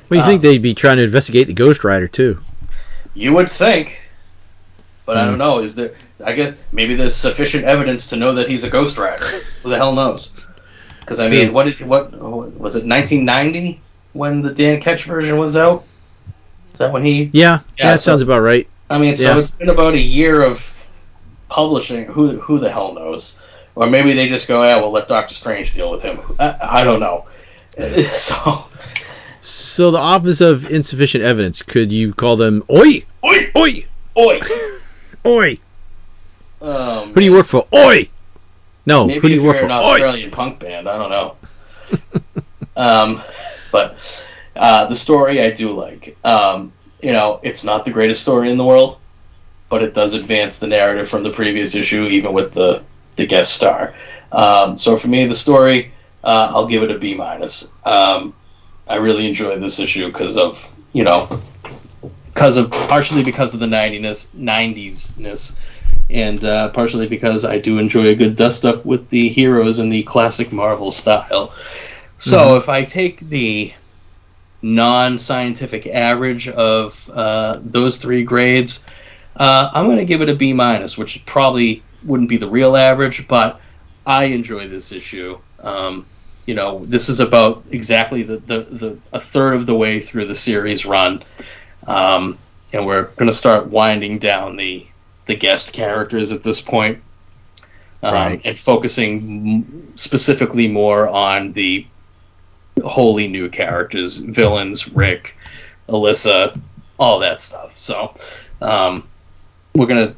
Well, you Uh, think they'd be trying to investigate the Ghost Rider too? You would think, but I Hmm. don't know. Is there? I guess maybe there's sufficient evidence to know that he's a Ghost Rider. Who the hell knows? Because I mean, what did what was it? 1990 when the Dan Ketch version was out. That when he? Yeah, Yeah, that so- sounds about right. I mean, so Yeah. it's been about a year of publishing. Who who the hell knows? Or maybe they just go, yeah, we'll let Doctor Strange deal with him. I, I don't know. (laughs) So, So the Office of insufficient evidence, could you call them oi, oi, oi, oi. (laughs) oi? Um, Who do you work for? Oi. No, Maybe who do you work you're for? an Oi. Australian punk band, I don't know. (laughs) um, but uh, the story I do like. Um, you know, it's not the greatest story in the world, but it does advance the narrative from the previous issue, even with the the guest star. Um, so for me, the story, uh, I'll give it a B minus. Um, I really enjoy this issue because of you know, because of partially because of the 90s 90s-ness and uh, partially because I do enjoy a good dust up with the heroes in the classic Marvel style. So Mhm. if I take the non-scientific average of uh, those three grades, uh, I'm going to give it a B minus, which probably wouldn't be the real average, but I enjoy this issue. Um, you know, this is about exactly the, the, the a third of the way through the series run, um, and we're going to start winding down the the guest characters at this point, um, Right. and focusing m- specifically more on the wholly new characters, villains, Rick, Alyssa, all that stuff. So um, we're gonna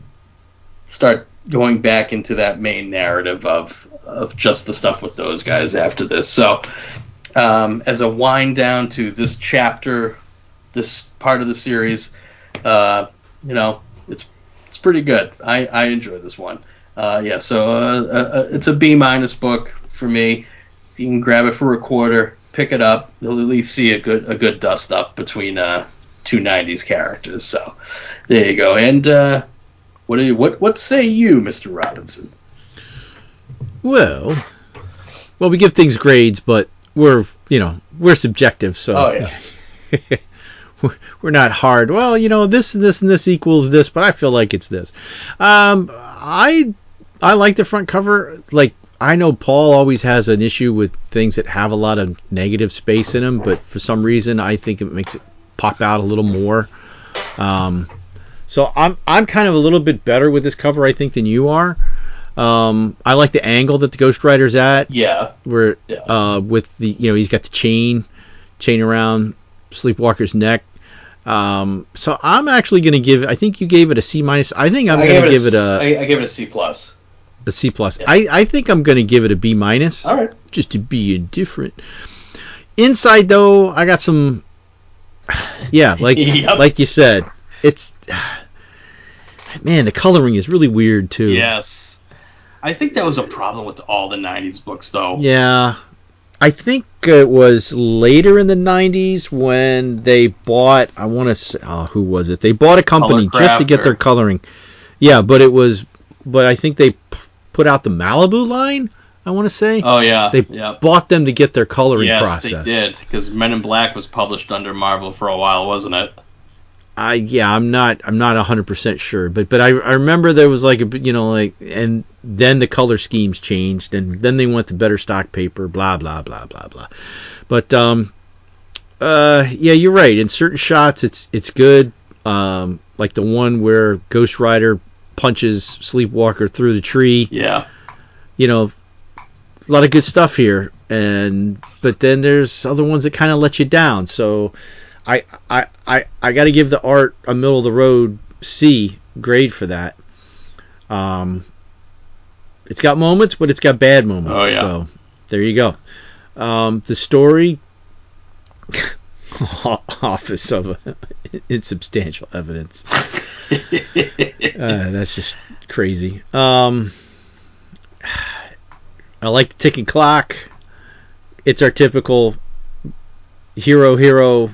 start going back into that main narrative of of just the stuff with those guys after this. So um, as a wind down to this chapter, this part of the series, uh, you know, it's it's pretty good. I, I enjoy this one. Uh, yeah, so uh, uh, it's a B minus book for me. You can grab it for a quarter, pick it up. You'll at least see a good a good dust up between uh, two '90s characters. So there you go. And uh, what do you, what what say you, Mister Robinson? Well, well, we give things grades, but we're you know we're subjective, so Oh yeah, (laughs) we're- we're not hard. Well, you know this and this and this equals this, but I feel like it's this. Um, I I like the front cover. Like I know Paul always has an issue with things that have a lot of negative space in them, but for some reason I think it makes it pop out a little more. Um, so I'm I'm kind of a little bit better with this cover I think than you are. Um, I like the angle that the Ghost Rider's at yeah, where Yeah. uh, with the you know he's got the chain chain around Sleepwalker's neck. Um, so I'm actually going to give. I think you gave it a C minus. I think I'm going to it give it a. I, I gave it a C plus. A C plus. I I think I'm gonna give it a B minus. All right. just to be indifferent. Inside though, I got some. (sighs) Yeah, like (laughs) Yep. like you said, it's (sighs) man, the coloring is really weird too. Yes. I think that was a problem with all the '90s books, though. Yeah. I think it was later in the 90s when they bought, I want to say, oh, who was it? They bought a company just to get their coloring. Yeah, but it was, but I think they put out the Malibu line, I want to say. Oh yeah. they yeah. bought them to get their coloring Yes, process. they did because Men in Black was published under Marvel for a while, wasn't it? I yeah, I'm not I'm not 100% sure, but but I I remember there was like a you know like and then the color schemes changed and then they went to better stock paper, blah blah blah blah blah. But um uh yeah, you're right. In certain shots it's it's good. Um like the one where Ghost Rider punches Sleepwalker through the tree, Yeah. you know, a lot of good stuff here and but then there's other ones that kind of let you down. So I I I, I got to give the art a middle of the road C grade for that. Um, it's got moments, but it's got bad moments. Oh, yeah. So there you go. Um, the story, (laughs) Office of Insubstantial Evidence. (laughs) Uh, that's just crazy. Um, I like the ticking clock. It's our typical hero hero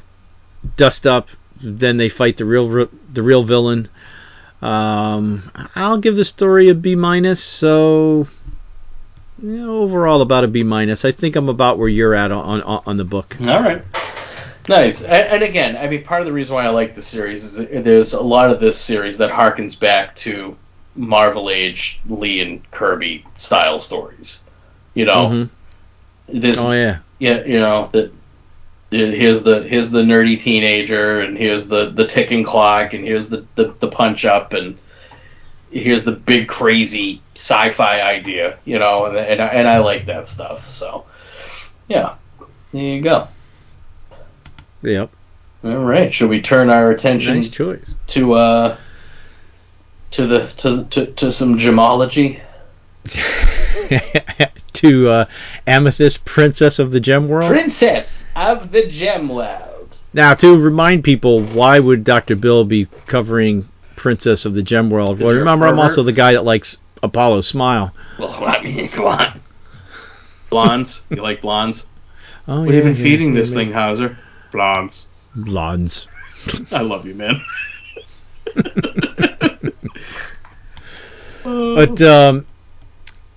dust up. Then they fight the real the real villain. Um, I'll give the story a B minus. So you know, overall, about a B minus. I think I'm about where you're at on on, on the book. All right. Nice. And, and again, I mean, part of the reason why I like the series is there's a lot of this series that harkens back to Marvel Age Lee and Kirby style stories. You know, Mhm. this Oh yeah. yeah, you know that here's the here's the nerdy teenager, and here's the the ticking clock, and here's the the, the punch up, and here's the big crazy sci-fi idea, you know, and and I, and I like that stuff. So yeah, there you go. Yep. All right, should we turn our attention Nice choice. to uh to the to to, to some gemology? (laughs) to uh, Amethyst, Princess of the Gem World. Princess of the Gem World. Now, to remind people, why would Dr. Bill be covering Princess of the Gem World? Well, remember, I'm also the guy that likes Apollo Smile. Well, (laughs) I mean, come on. Blondes? You like blondes? Oh, What have you been feeding this thing, Hauser? Blondes. Blondes. I love you, man. (laughs) But um,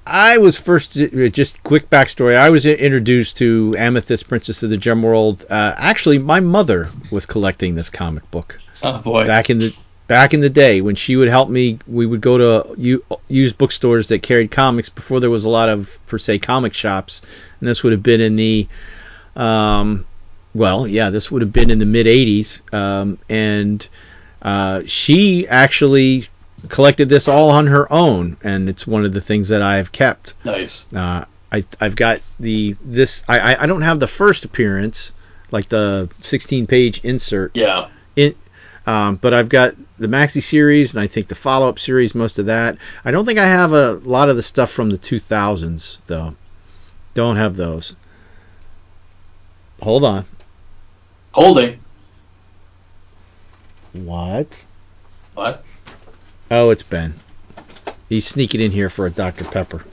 I was first, uh, just quick backstory. I was introduced to Amethyst, Princess of the Gem World. Uh, actually, my mother was collecting this comic book. oh boy. back in the back in the day when she would help me we would go to u- used bookstores that carried comics before there was a lot of per se comic shops and this would have been in the um well yeah this would have been in the mid 80s um and uh she actually collected this all on her own and it's one of the things that I've kept Nice. uh, I I've got the this I I- don't have the first appearance like the 16 page insert Yeah. in, um, but I've got the maxi series and I think the follow up series, most of that. I don't think I have a lot of the stuff from the 2000s though. Don't have those. Hold on. Holding. What? What? Oh, it's Ben. He's sneaking in here for a Dr Pepper.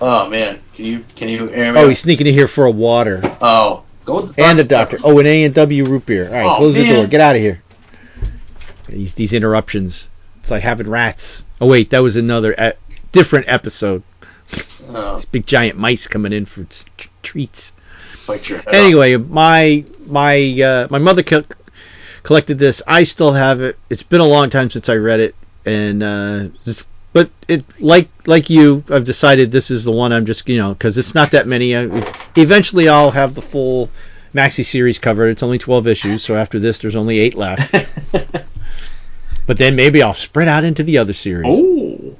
Oh man. Can you can you air me? Oh, out? he's sneaking in here for a water Oh. Go with the and a Dr. doctor. Oh, an A and W root beer. All right, Oh, close the man. door. Get out of here. These these interruptions. It's like having rats. Oh wait, that was another different episode. Oh, These big giant mice coming in for tr- treats. Bite your head Anyway, my my uh, my mother co- collected this. I still have it. It's been a long time since I read it, and uh, this, but it like like you, I've decided this is the one I'm just you know because it's not that many. I, eventually, I'll have the full maxi series covered. It's only 12 issues, so after this, there's only eight left. (laughs) but then maybe I'll spread out into the other series. oh.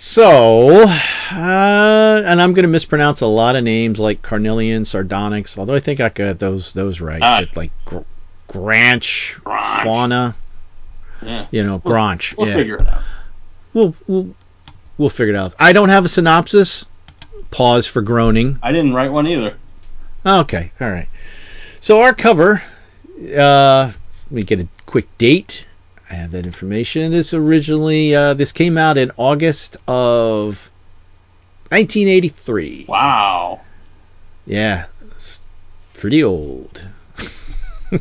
So, uh, and I'm going to mispronounce a lot of names like Carnelian, Sardonyx, although I think I got those those right. Ah. But like Gr- Granch, Granch. Fauna, Yeah. you know, Granch. We'll yeah. figure it out. we'll we'll we'll figure it out. I don't have a synopsis. Pause for groaning. I didn't write one either. Okay, all right. So our cover, uh, let me get a quick date. I have that information. This originally, uh, this came out in August of 1983. Wow. Yeah, it's pretty old. (laughs)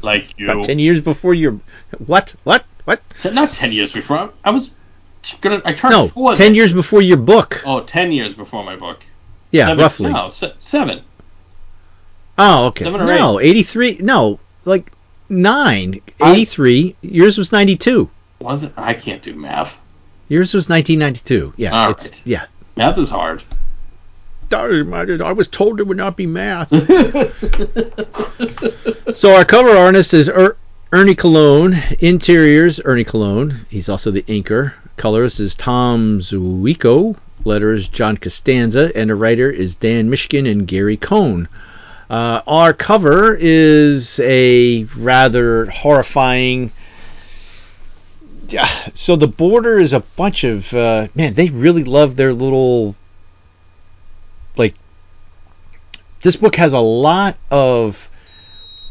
Like (laughs) you. About 10 years before your what? What? What? Not 10 years before. I was gonna. I turned No, four. 10 then. years before your book. Oh, 10 years before my book. Yeah, Seven- roughly. No, se- seven. Oh, okay. Seven or no, 83. No, like 9. I- 83. Yours was 92. Was it? I can't do math. Yours was 1992. Yeah, All it's right. yeah. Math is hard. I was told there would not be math. (laughs) so our cover artist is er- Ernie Colón. Interiors, Ernie Colón. He's also the inker. Colorist is Tom Ziuko. Letters, John Costanza. And the writer is Dan Mishkin and Gary Cohn. Uh, our cover is a rather horrifying. Yeah, So the border is a bunch of uh, man. They really love their little like this book has a lot of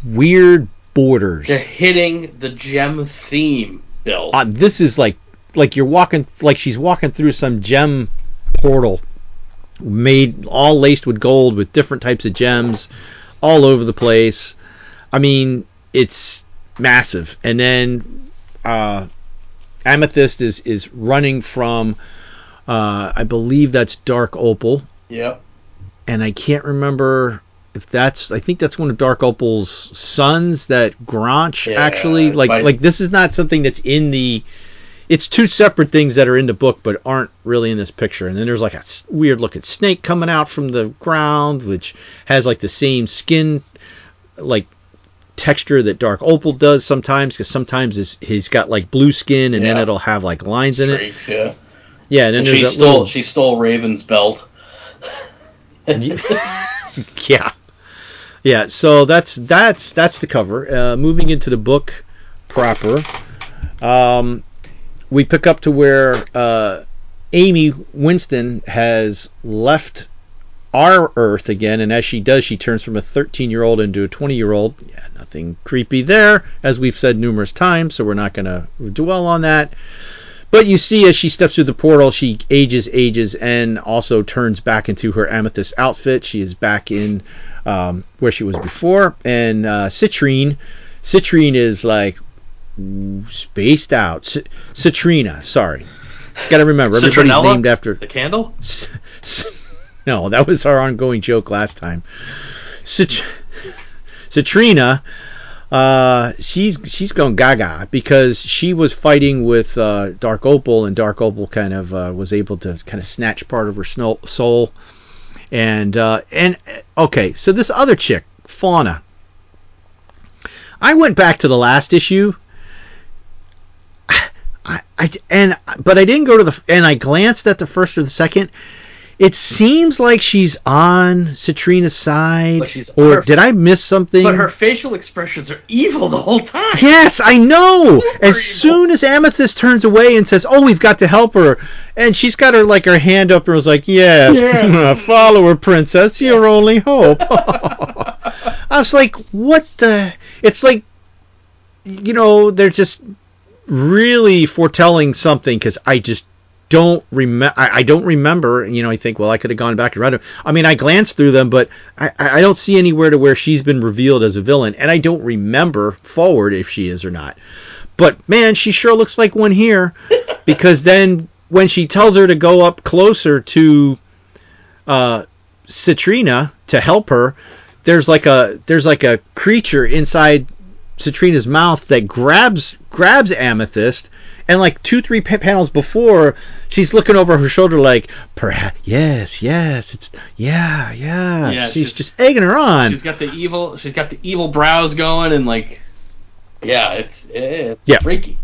weird borders. They're hitting the gem theme, Bill. Uh, this is like like you're walking like she's walking through some gem portal made all laced with gold with different types of gems all over the place. I mean, it's massive. And then uh, Amethyst is is running from uh, I believe that's Dark Opal yep. and I can't remember if that's I think that's one of Dark Opal's sons that Granch Yeah, actually like like this is not something that's in the it's two separate things that are in the book but aren't really in this picture. And then there's like a weird looking snake coming out from the ground which has like the same skin like texture that Dark Opal does sometimes because sometimes it's, he's got like blue skin and then it'll have like lines in it. Yeah. yeah and then And she stole little she stole Raven's belt. (laughs) yeah. Yeah so that's that's that's the cover. Uh, moving into the book proper. Um, we pick up to where uh, amy winston has left our earth again and as she does she turns from a 13 year old into a 20 year old yeah nothing creepy there as we've said numerous times so we're not going to dwell on that but you see, as she steps through the portal, she ages, ages, and also turns back into her amethyst outfit. She is back in um, where she was before. And uh, Citrine, Citrine is like spaced out. Citrina, sorry. Got to remember, everybody's Citronella? named after. The candle? (laughs) No, that was our ongoing joke last time. Cit- Citrina, uh, she's she's going gaga because she was fighting with uh, Dark Opal, and Dark Opal kind of uh, was able to kind of snatch part of her soul. And uh, and okay, so this other chick, Fauna. I went back to the last issue. I, I and but I didn't go to the and I glanced at the first or the second. It seems like she's on Citrina's side, she's- or her- did I miss something? But her facial expressions are evil the whole time. Yes, I know. Super As evil. soon as Amethyst turns away and says, "Oh, we've got to help her," and she's got her like her hand up and was like, "Yes, Yes. (laughs) follow her, princess. Your only hope." (laughs) I was like, "What the?" It's like, you know, they're just really foretelling something because I just don't remember. I, I don't remember. You know, I think, well, I could have gone back and read them. I mean, I glanced through them, but I, I I don't see anywhere to where she's been revealed as a villain, and I don't remember forward if she is or not. But man, she sure looks like one here, (laughs) because then when she tells her to go up closer to uh, Citrina to help her, there's like a there's like a creature inside Citrina's mouth that grabs grabs Amethyst, and like two three pa- panels before, she's looking over her shoulder like, perhaps yes yes it's yeah yeah. Yeah, she's just- just egging her on. She's got the evil. She's got the evil brows going, and like, yeah, it's eh, it's Yeah. freaky.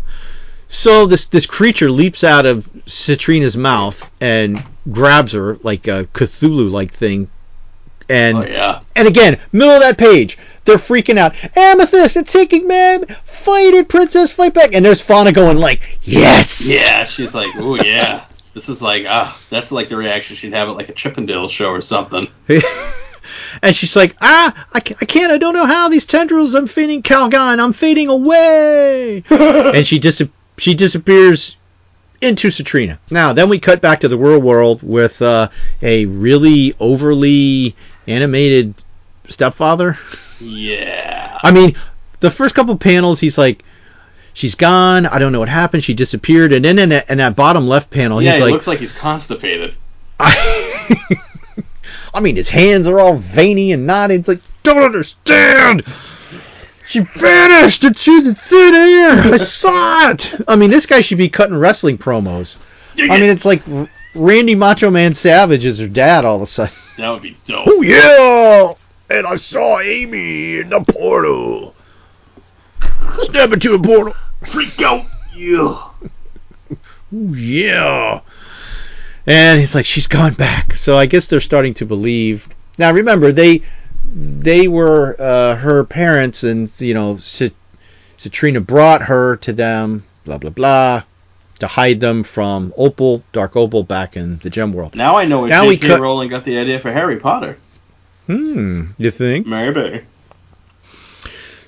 So this this creature leaps out of Citrina's mouth and grabs her like a Cthulhu like thing. And Oh yeah. and again, middle of that page, they're freaking out. Amethyst, it's taking man, fight it, princess, fight back. And there's Fauna going like, yes. Yeah, she's like, oh yeah. This is like ah, that's like the reaction she'd have at like a Chippendale show or something. (laughs) and she's like, ah, I, ca- I can't, I don't know how these tendrils. I'm fading, Calgon, I'm fading away. (laughs) and she dis- she disappears into Citrina. Now, then we cut back to the real world with uh, a really overly animated stepfather. Yeah. I mean, the first couple panels, he's like, she's gone. I don't know what happened. She disappeared. And then in that, in that bottom left panel, yeah, he's he like, looks like he's constipated. I, (laughs) I mean, his hands are all veiny and knotted. It's like, don't understand. She vanished into the thin air. I saw it. I mean, this guy should be cutting wrestling promos. I mean, it's like Randy Macho Man Savage is her dad all of a sudden. That would be dope. Oh yeah, and I saw Amy in the portal. Step into a portal. Freak out. Yeah. Ooh, yeah. And he's like, she's gone back. So I guess they're starting to believe. Now remember, they they were uh, her parents, and you know, Cit- Citrina brought her to them. Blah blah blah to hide them from Opal, Dark Opal, back in the gem world. Now I know where now J.K. Could... Rowling got the idea for Harry Potter. Hmm, you think? Maybe.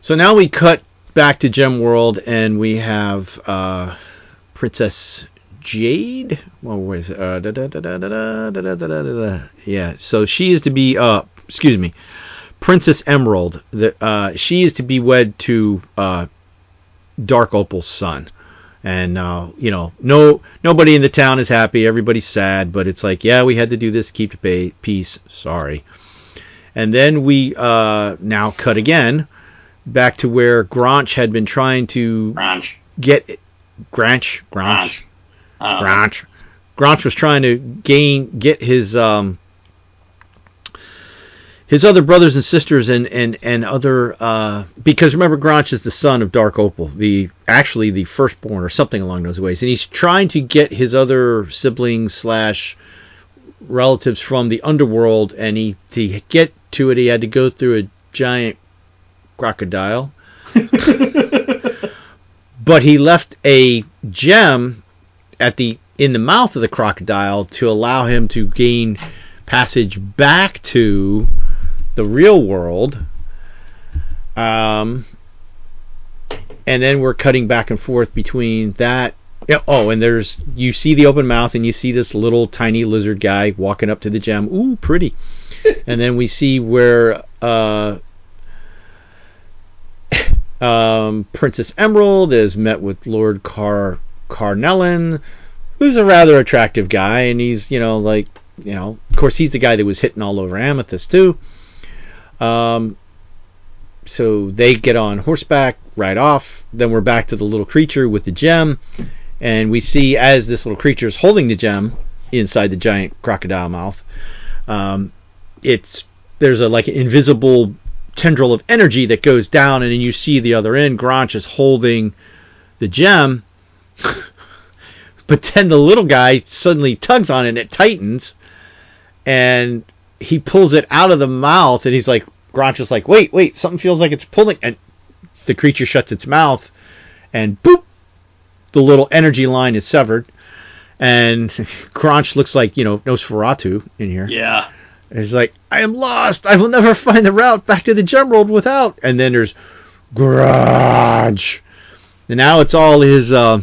So now we cut back to Gem World, and we have uh, Princess Jade. Well, was it? Yeah, so she is to be, uh, excuse me, Princess Emerald. The, uh, she is to be wed to Dark Opal's son. And uh, you know, no nobody in the town is happy. Everybody's sad, but it's like, yeah, we had to do this to keep the pa- peace. Sorry. And then we uh, now cut again back to where Granch had been trying to Ranch. get Granch Granch Ranch. I don't know. Granch Granch was trying to gain get his um his other brothers and sisters and and and other uh because remember Granch is the son of Dark Opal the actually the firstborn or something along those ways. And he's trying to get his other siblings slash relatives from the underworld and he to get to it he had to go through a giant crocodile. (laughs) But he left a gem at the in the mouth of the crocodile to allow him to gain passage back to the real world. Um, and then we're cutting back and forth between that. Oh, and there's you see the open mouth, and you see this little tiny lizard guy walking up to the gem. Ooh, pretty. (laughs) and then we see where uh, (laughs) um, Princess Emerald is met with Lord Car Carnelian, who's a rather attractive guy, and he's you know like you know of course he's the guy that was hitting all over Amethyst too. Um, so they get on horseback, ride off. Then we're back to the little creature with the gem, and we see as this little creature is holding the gem inside the giant crocodile mouth. Um, it's there's a like an invisible tendril of energy that goes down, and then you see the other end. Granch is holding the gem, (laughs) but then the little guy suddenly tugs on it, and it tightens, and he pulls it out of the mouth, and he's like, Granch is like, wait, wait, something feels like it's pulling, and the creature shuts its mouth, and boop, the little energy line is severed, and (laughs) Granch looks like you know Nosferatu in here. Yeah. And He's like, I am lost. I will never find the route back to the gem world without. And then there's Garage. And now it's all his. Uh,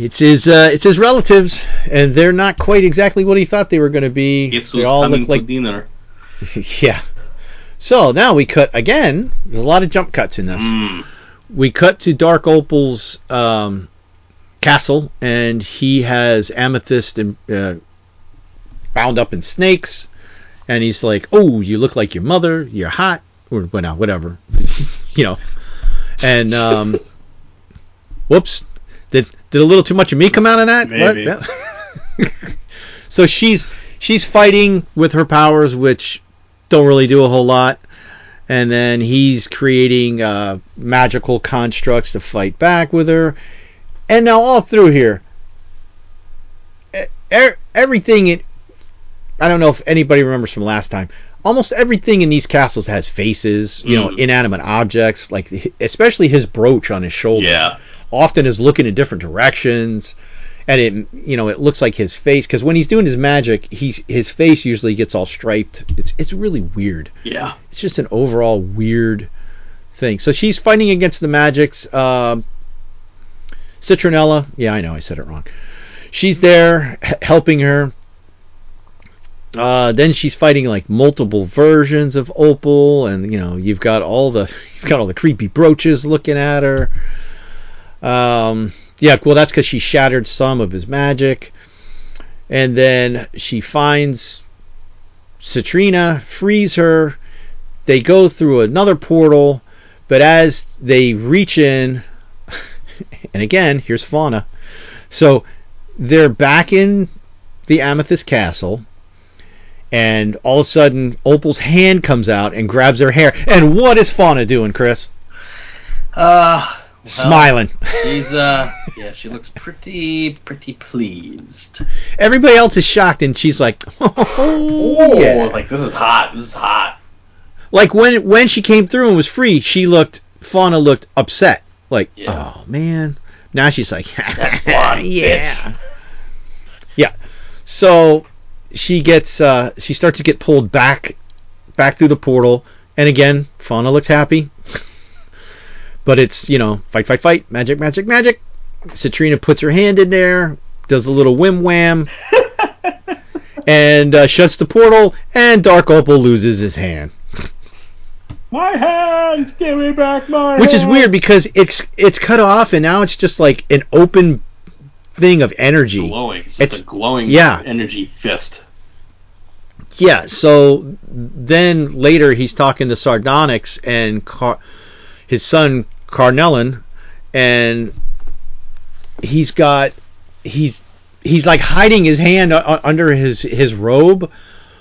it's his. Uh, it's his relatives, and they're not quite exactly what he thought they were going to be. Guess they all look like dinner? (laughs) yeah. So now we cut again. There's a lot of jump cuts in this. Mm. We cut to Dark Opal's um, castle, and he has Amethyst and, uh, bound up in snakes. And he's like, "Oh, you look like your mother. You're hot, or well, no, whatever, (laughs) you know." And um, whoops, did a little too much of me come out of that? Maybe. Yeah. (laughs) so she's she's fighting with her powers, which don't really do a whole lot. And then he's creating uh, magical constructs to fight back with her. And now all through here, er- everything. It, I don't know if anybody remembers from last time. almost everything in these castles has faces, you know, Mm. inanimate objects, like especially his brooch on his shoulder. Yeah. Often is looking in different directions, and it you know it looks like his face because when he's doing his magic, he's his face usually gets all striped. It's it's really weird. Yeah. It's just an overall weird thing. So she's fighting against the magics. Um, Citronella, yeah, I know I said it wrong. She's there h- helping her. Uh, then she's fighting like multiple versions of Opal, and you know you've got all the (laughs) you've got all the creepy brooches looking at her. Um, yeah, well that's because she shattered some of his magic, and then she finds Citrina, frees her. They go through another portal, but as they reach in, (laughs) and again here's Fauna, so they're back in the Amethyst Castle and all of a sudden Opal's hand comes out and grabs her hair. And what is Fauna doing, Chris? Uh, Smiling. She's uh, yeah, she looks pretty, pretty pleased. Everybody else is shocked, and she's like, (laughs) "Oh, yeah." like this is hot. This is hot. Like when when she came through and was free, she looked Fauna looked upset. Like, Yeah. oh man. Now she's like, (laughs) blonde yeah, yeah. So she gets uh, she starts to get pulled back back through the portal, and again, Fauna looks happy. But it's you know fight fight fight magic magic magic. Citrina puts her hand in there, does a little whim wham, (laughs) and uh, shuts the portal, and Dark Opal loses his hand. My hand! Give me back my which is weird because it's it's cut off and now it's just like an open thing of energy. Glowing. It's, It's- a glowing yeah. energy fist. Yeah. So then later he's talking to Sardonyx and Car- his son Carnelian, and he's got he's he's like hiding his hand under his his robe.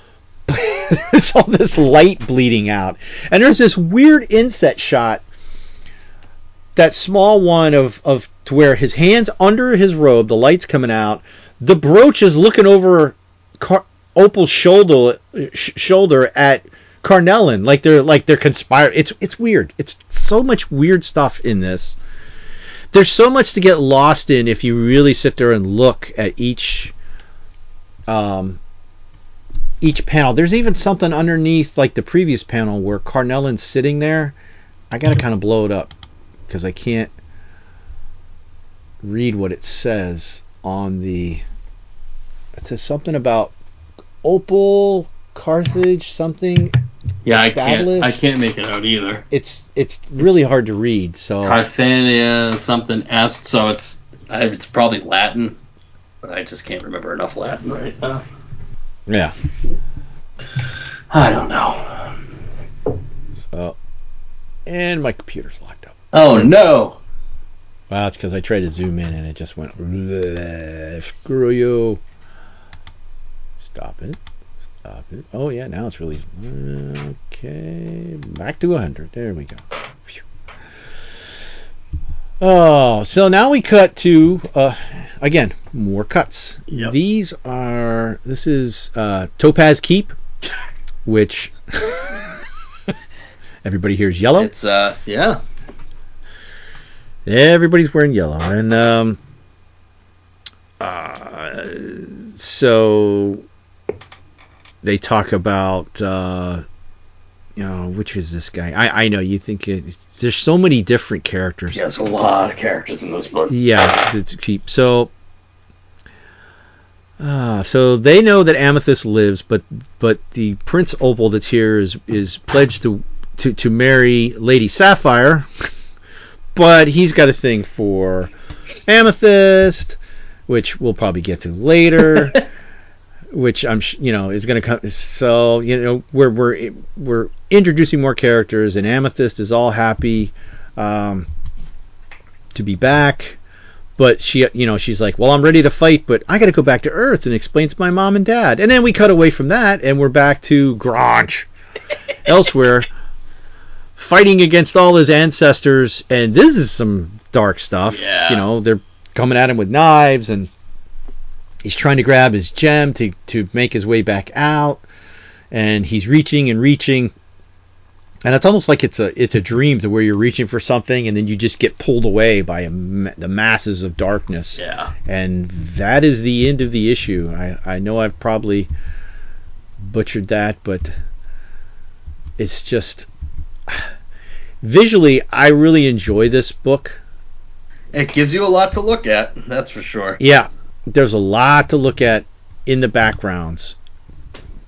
(laughs) there's all this light bleeding out, and there's this weird inset shot. That small one of of to where his hands under his robe, the lights coming out, the brooch is looking over Car- Opal's shoulder uh, sh- shoulder at Carnelian, like they're like they're conspiring. It's it's weird. It's so much weird stuff in this. There's so much to get lost in if you really sit there and look at each um each panel. There's even something underneath like the previous panel where Carnelian's sitting there. I gotta kind of blow it up because I can't read what it says on the. It says something about Opal, Carthage, something. Yeah, I can't. I can't make it out either. It's it's really hard to read. So Carthania something est, so it's it's probably Latin, but I just can't remember enough Latin right now. yeah. I don't know. Oh, and my computer's locked up. Oh no! Well, it's because I tried to zoom in and it just went. "Bleh, Screw you. Stop it. Stop it. Oh yeah, now it's really okay. Back to 100. There we go. Phew. Oh, so now we cut to uh, again more cuts. Yep. These are this is uh, Topaz Keep, which (laughs) everybody here is yellow. It's uh yeah. Everybody's wearing yellow, and um, uh, so they talk about uh, you know which is this guy? I I know you think it, there's so many different characters. There's a lot of characters in this book. Yeah, it's cheap. so. Uh, so they know that Amethyst lives, but but the Prince Opal that's here is is pledged to to, to marry Lady Sapphire, but he's got a thing for Amethyst, which we'll probably get to later. (laughs) which I'm sh- you know is going to come. So you know we're we're we're introducing more characters, and Amethyst is all happy um, to be back. But she, you know, she's like, "Well, I'm ready to fight, but I got to go back to Earth and explain to my mom and dad." And then we cut away from that, and we're back to Grange, (laughs) elsewhere, fighting against all his ancestors. And this is some dark stuff. Yeah. You know, they're coming at him with knives, and he's trying to grab his gem to to make his way back out. and he's reaching and reaching, and it's almost like it's a it's a dream to where you're reaching for something and then you just get pulled away by a, the masses of darkness. Yeah. And that is the end of the issue. I I know I've probably butchered that, but it's just visually I really enjoy this book. It gives you a lot to look at, that's for sure. Yeah, there's a lot to look at in the backgrounds.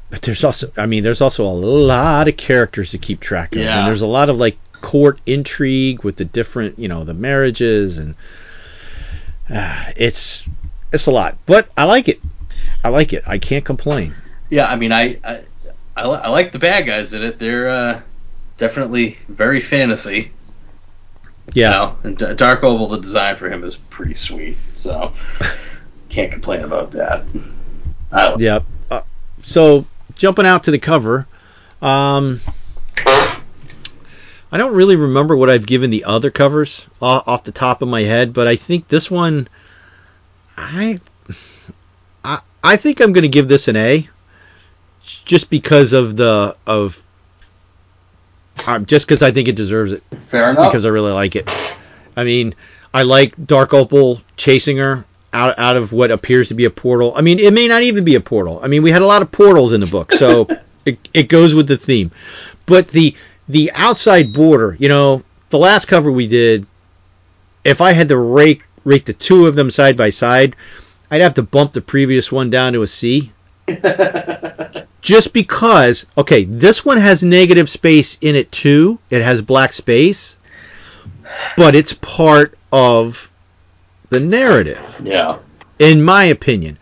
But there's also I mean there's also a lot of characters to keep track of. Yeah. And there's a lot of like court intrigue with the different, you know, the marriages and uh, it's it's a lot. But I like it. I like it. I can't complain. Yeah, I mean, I I, I, I like the bad guys in it. They're uh, definitely very fantasy. Yeah. You know? And D- Dark Opal, the design for him is pretty sweet. So (laughs) can't complain about that. I Yep. Uh, so jumping out to the cover, um, I don't really remember what I've given the other covers off, off the top of my head, but I think this one, I, I, I think I'm going to give this an A, just because of the of, um, just because I think it deserves it Fair enough. because I really like it. I mean, I like Dark Opal chasing her out out of what appears to be a portal. I mean, it may not even be a portal. I mean, we had a lot of portals in the book, so (laughs) it, it goes with the theme. But the the outside border, you know, the last cover we did, if I had to rate rate the two of them side by side, I'd have to bump the previous one down to a C. (laughs) Just because, okay, this one has negative space in it too. It has black space, but it's part of the narrative yeah. in my opinion.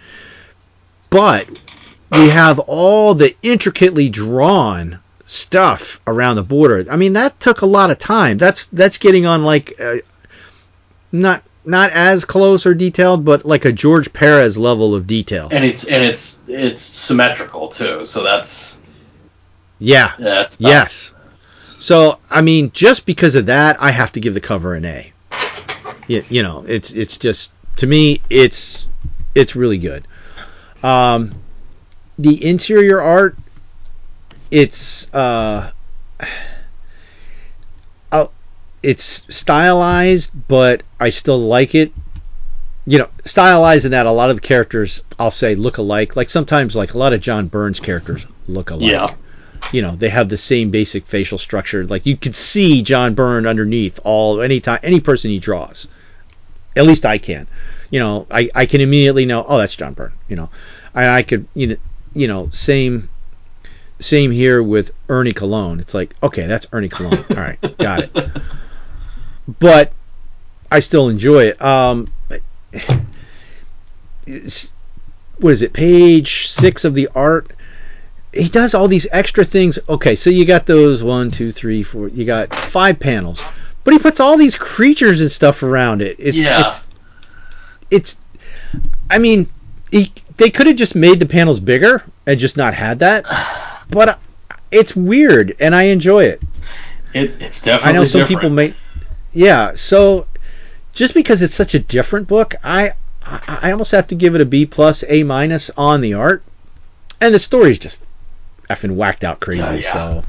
But we have all the intricately drawn stuff around the border. I mean, that took a lot of time. That's that's getting on like uh, not not as close or detailed, but like a George Perez level of detail. And it's and it's it's symmetrical too. So that's Yeah. that's tough. Yes. So I mean, just because of that, I have to give the cover an A. You, you know, it's it's just to me, it's it's really good. Um, the interior art, it's uh, uh, it's stylized, but I still like it. You know, stylized in that a lot of the characters I'll say look alike. Like sometimes, like a lot of John Byrne's characters look alike Yeah. you know they have the same basic facial structure like you could see john byrne underneath all anytime any person he draws at least i can. You know i, I can immediately know oh that's john byrne you know. I, I could you know you know same same here with ernie colón it's like okay that's ernie colón (laughs) all right got it. But i still enjoy it. Um what is it page six of the art? He does all these extra things. Okay, so you got those one, two, three, four. You got five panels, but he puts all these creatures and stuff around it. It's Yeah. it's it's. I mean, he, they could have just made the panels bigger and just not had that, (sighs) but uh, it's weird and I enjoy it. It, it's definitely I know some different. people may. Yeah, so just because it's such a different book, I I almost have to give it a B plus, A minus on the art, and the story's just effing whacked out crazy. Yeah, yeah. So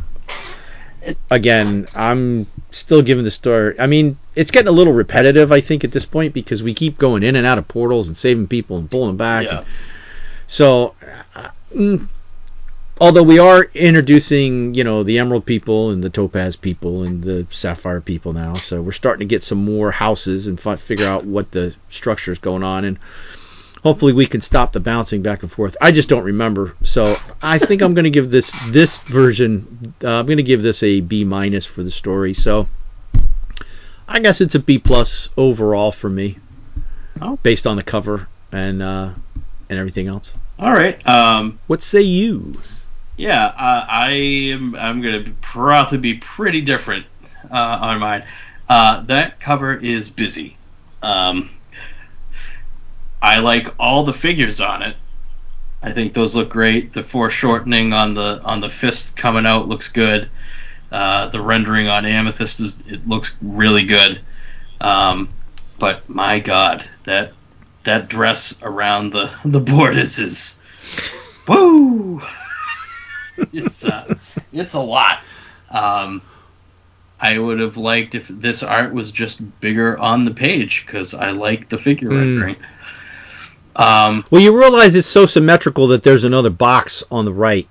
again, I'm still giving the story. I mean, it's getting a little repetitive, I think, at this point because we keep going in and out of portals and saving people and pulling them back. Yeah. and- so, uh, mm, although we are introducing, you know, the Emerald people and the Topaz people and the Sapphire people now, so we're starting to get some more houses and fi- figure out what the structure is going on, and hopefully we can stop the bouncing back and forth. I just don't remember, so I think I'm going to give this this version. Uh, I'm going to give this a B minus for the story. So I guess it's a B plus overall for me, Oh. based on the cover and uh, and everything else. All right. Um, What say you? Yeah, uh, I am. I'm gonna probably be pretty different uh, on mine. Uh, that cover is busy. Um, I like all the figures on it. I think those look great. The foreshortening on the on the fist coming out looks good. Uh, the rendering on Amethyst is it looks really good. Um, but my God, that that dress around the (laughs) the borders is woo. (laughs) it's uh, it's a lot. Um, I would have liked if this art was just bigger on the page because I like the figure Hmm. rendering. Um, Well, you realize it's so symmetrical that there's another box on the right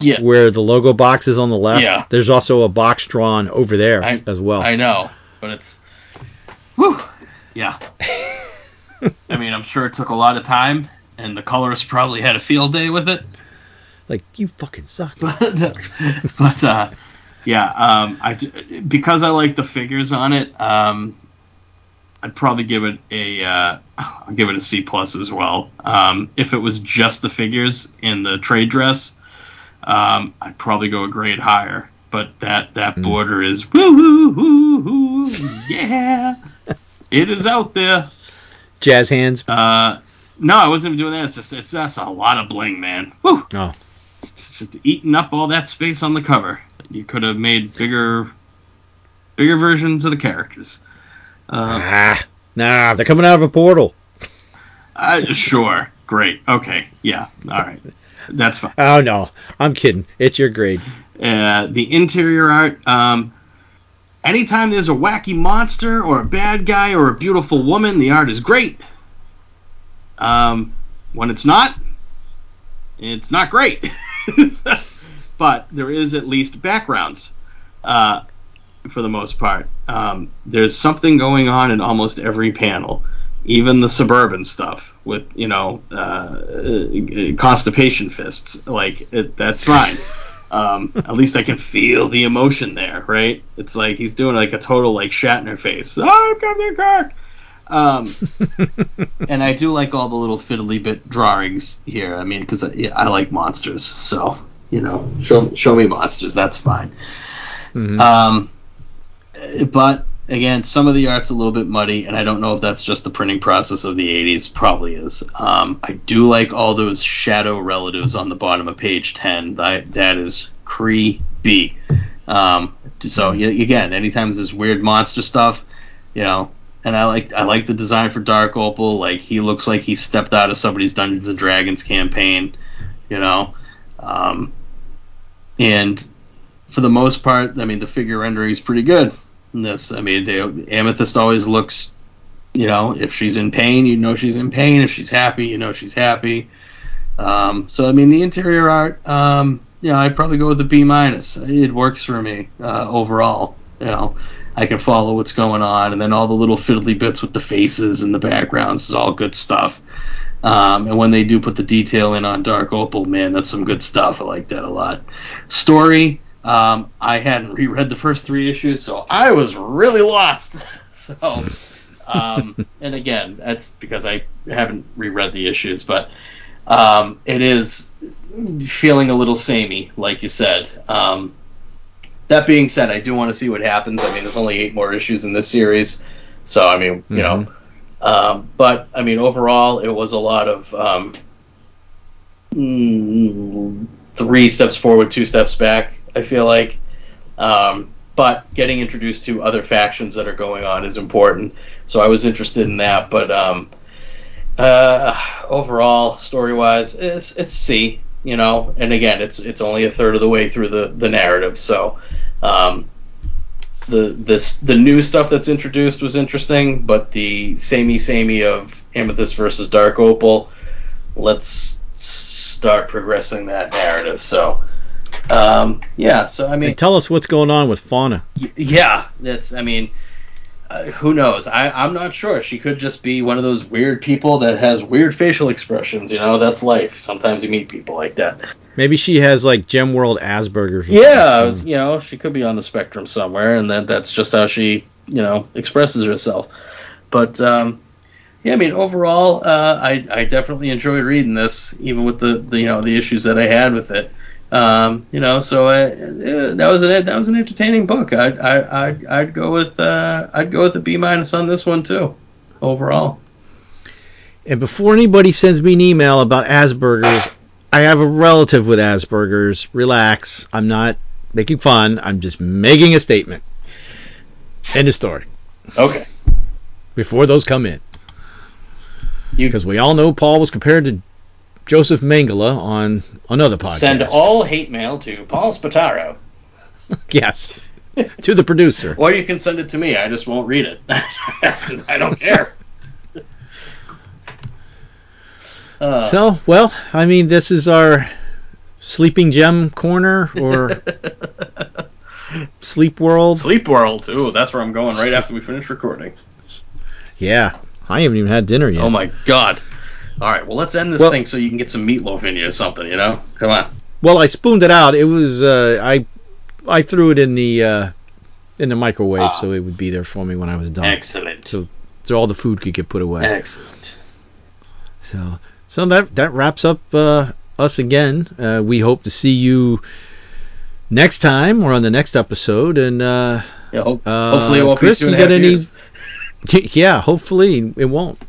yeah, where the logo box is on the left. Yeah. There's also a box drawn over there I- as well. I know, but it's, whew, yeah. (laughs) I mean, I'm sure it took a lot of time, and the colorist probably had a field day with it. like you fucking suck. (laughs) but but uh, yeah, um, I because I like the figures on it. Um, I'd probably give it a uh, (laughs) I'll give it a C plus as well. Um, if it was just the figures in the trade dress, um, I'd probably go a grade higher. But that that border is woo woo woo woo yeah, it is out there. Jazz hands. Uh, no, I wasn't even doing that. It's just it's that's a lot of bling, man. Woo Oh, it's just eating up all that space on the cover. You could have made bigger, bigger versions of the characters. Uh, ah, nah, they're coming out of a portal. I, sure, great, okay, yeah, all right, that's fine. Oh no, I'm kidding. It's your grade. Uh, the interior art. Um, anytime there's a wacky monster or a bad guy or a beautiful woman, the art is great. Um, when it's not, it's not great. (laughs) but there is at least backgrounds uh, for the most part. Um, there's something going on in almost every panel, even the suburban stuff with you know uh, uh, constipation fists. Like it, that's fine. Um, at least I can feel the emotion there, right? It's like he's doing like a total like Shatner face. Oh, Captain Kirk. Um, (laughs) and I do like all the little fiddly bit drawings here. I mean, because I, I like monsters, so you know, show show me monsters. That's fine. Mhm. Um, uh, but again, some of the art's a little bit muddy, and I don't know if that's just the printing process of the '80s. Probably is. Um, I do like all those shadow relatives on the bottom of page ten. That that is creepy. Um, so again, anytime there's weird monster stuff, you know, and I like I like the design for Dark Opal. Like he looks like he stepped out of somebody's Dungeons and Dragons campaign, you know, um, and for the most part, I mean the figure rendering is pretty good in this. I mean, the Amethyst always looks, you know, if she's in pain, you know she's in pain. If she's happy, you know she's happy. Um, so I mean, the interior art, um, you know, I'd probably go with a B minus. It works for me uh, overall. You know, I can follow what's going on, and then all the little fiddly bits with the faces and the backgrounds is all good stuff. Um, and when they do put the detail in on Dark Opal, man, that's some good stuff. I like that a lot. Story, um, I hadn't (laughs) reread the first three issues, so I was really lost. (laughs) so, um, (laughs) and again, that's because I haven't reread the issues, but um, it is feeling a little samey, like you said. Um, that being said, I do want to see what happens. I mean, there's only eight more issues in this series, so I mean, you know. Um, but I mean, overall, it was a lot of um, mm, three steps forward, two steps back. I feel like, um, but getting introduced to other factions that are going on is important. So I was interested in that. But um, uh, overall, story wise, it's it's C. You know, and again, it's it's only a third of the way through the the narrative. So. Um, the this the new stuff that's introduced was interesting, but the samey samey of Amethyst versus Dark Opal, let's start progressing that narrative. So, um, yeah. So I mean, And tell us what's going on with Fauna. y- yeah, that's I mean, uh, who knows? I I'm not sure. She could just be one of those weird people that has weird facial expressions. You know, that's life. Sometimes you meet people like that. Maybe she has like Gem World Asperger's. Yeah, was, you know, she could be on the spectrum somewhere, and that that's just how she, you know, expresses herself. But um, yeah, I mean, overall, uh, I I definitely enjoyed reading this, even with the, the you know the issues that I had with it. Um, you know, so I, uh, that was an that was an entertaining book. I'd I, I'd, I'd go with uh, I'd go with a B minus on this one too, overall. And before anybody sends me an email about Asperger's, I have a relative with Asperger's. Relax. I'm not making fun. I'm just making a statement. End of story. Okay, Before those come in. Because we all know Paul was compared to Josef Mengele on another podcast. Send all hate mail to Paul Spataro. (laughs) yes to the producer. Or you can send it to me. I just won't read it (laughs) I don't care. (laughs) Uh, so, well, I mean, this is our sleeping gem corner or sleep world. Sleep world. Ooh, that's where I'm going right after we finish recording. Yeah, I haven't even had dinner yet. Oh my god. All right, well, let's end this well, thing so you can get some meatloaf in you or something. You know, come on. Well, I spooned it out. It was uh, I I threw it in the uh, in the microwave, ah. so it would be there for me when I was done. Excellent. So so all the food could get put away. Excellent. So so that that wraps up uh, us again. Uh, we hope to see you next time or on the next episode. And uh, yeah, hope, hopefully it won't Chris, be two you got any? (laughs) Yeah, hopefully it won't.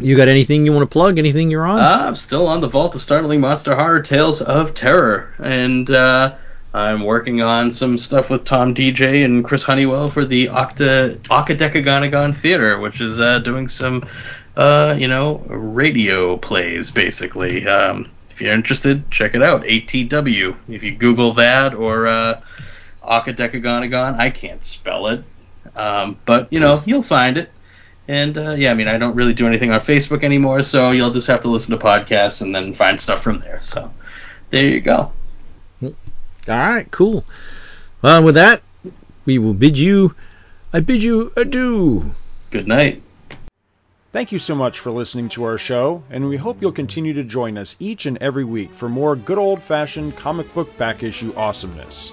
You got anything you want to plug? Anything you're on? Uh, I'm still on the Vault of Startling Monster Horror Tales of Terror, and uh, I'm working on some stuff with Tom DJ and Chris Honeywell for the Octa Octadecagonagon Theater, which is uh, doing some, uh, you know, radio plays basically. Um, if you're interested, check it out. ATW. If you Google that or uh, Octadecagonagon, I can't spell it, um, but you know, you'll find it. And uh, yeah, I mean, I don't really do anything on Facebook anymore, so you'll just have to listen to podcasts and then find stuff from there. So there you go. All right, cool. Well, with that, we will bid you, I bid you adieu. Good night. Thank you so much for listening to our show, and we hope you'll continue to join us each and every week for more good old fashioned comic book back issue awesomeness.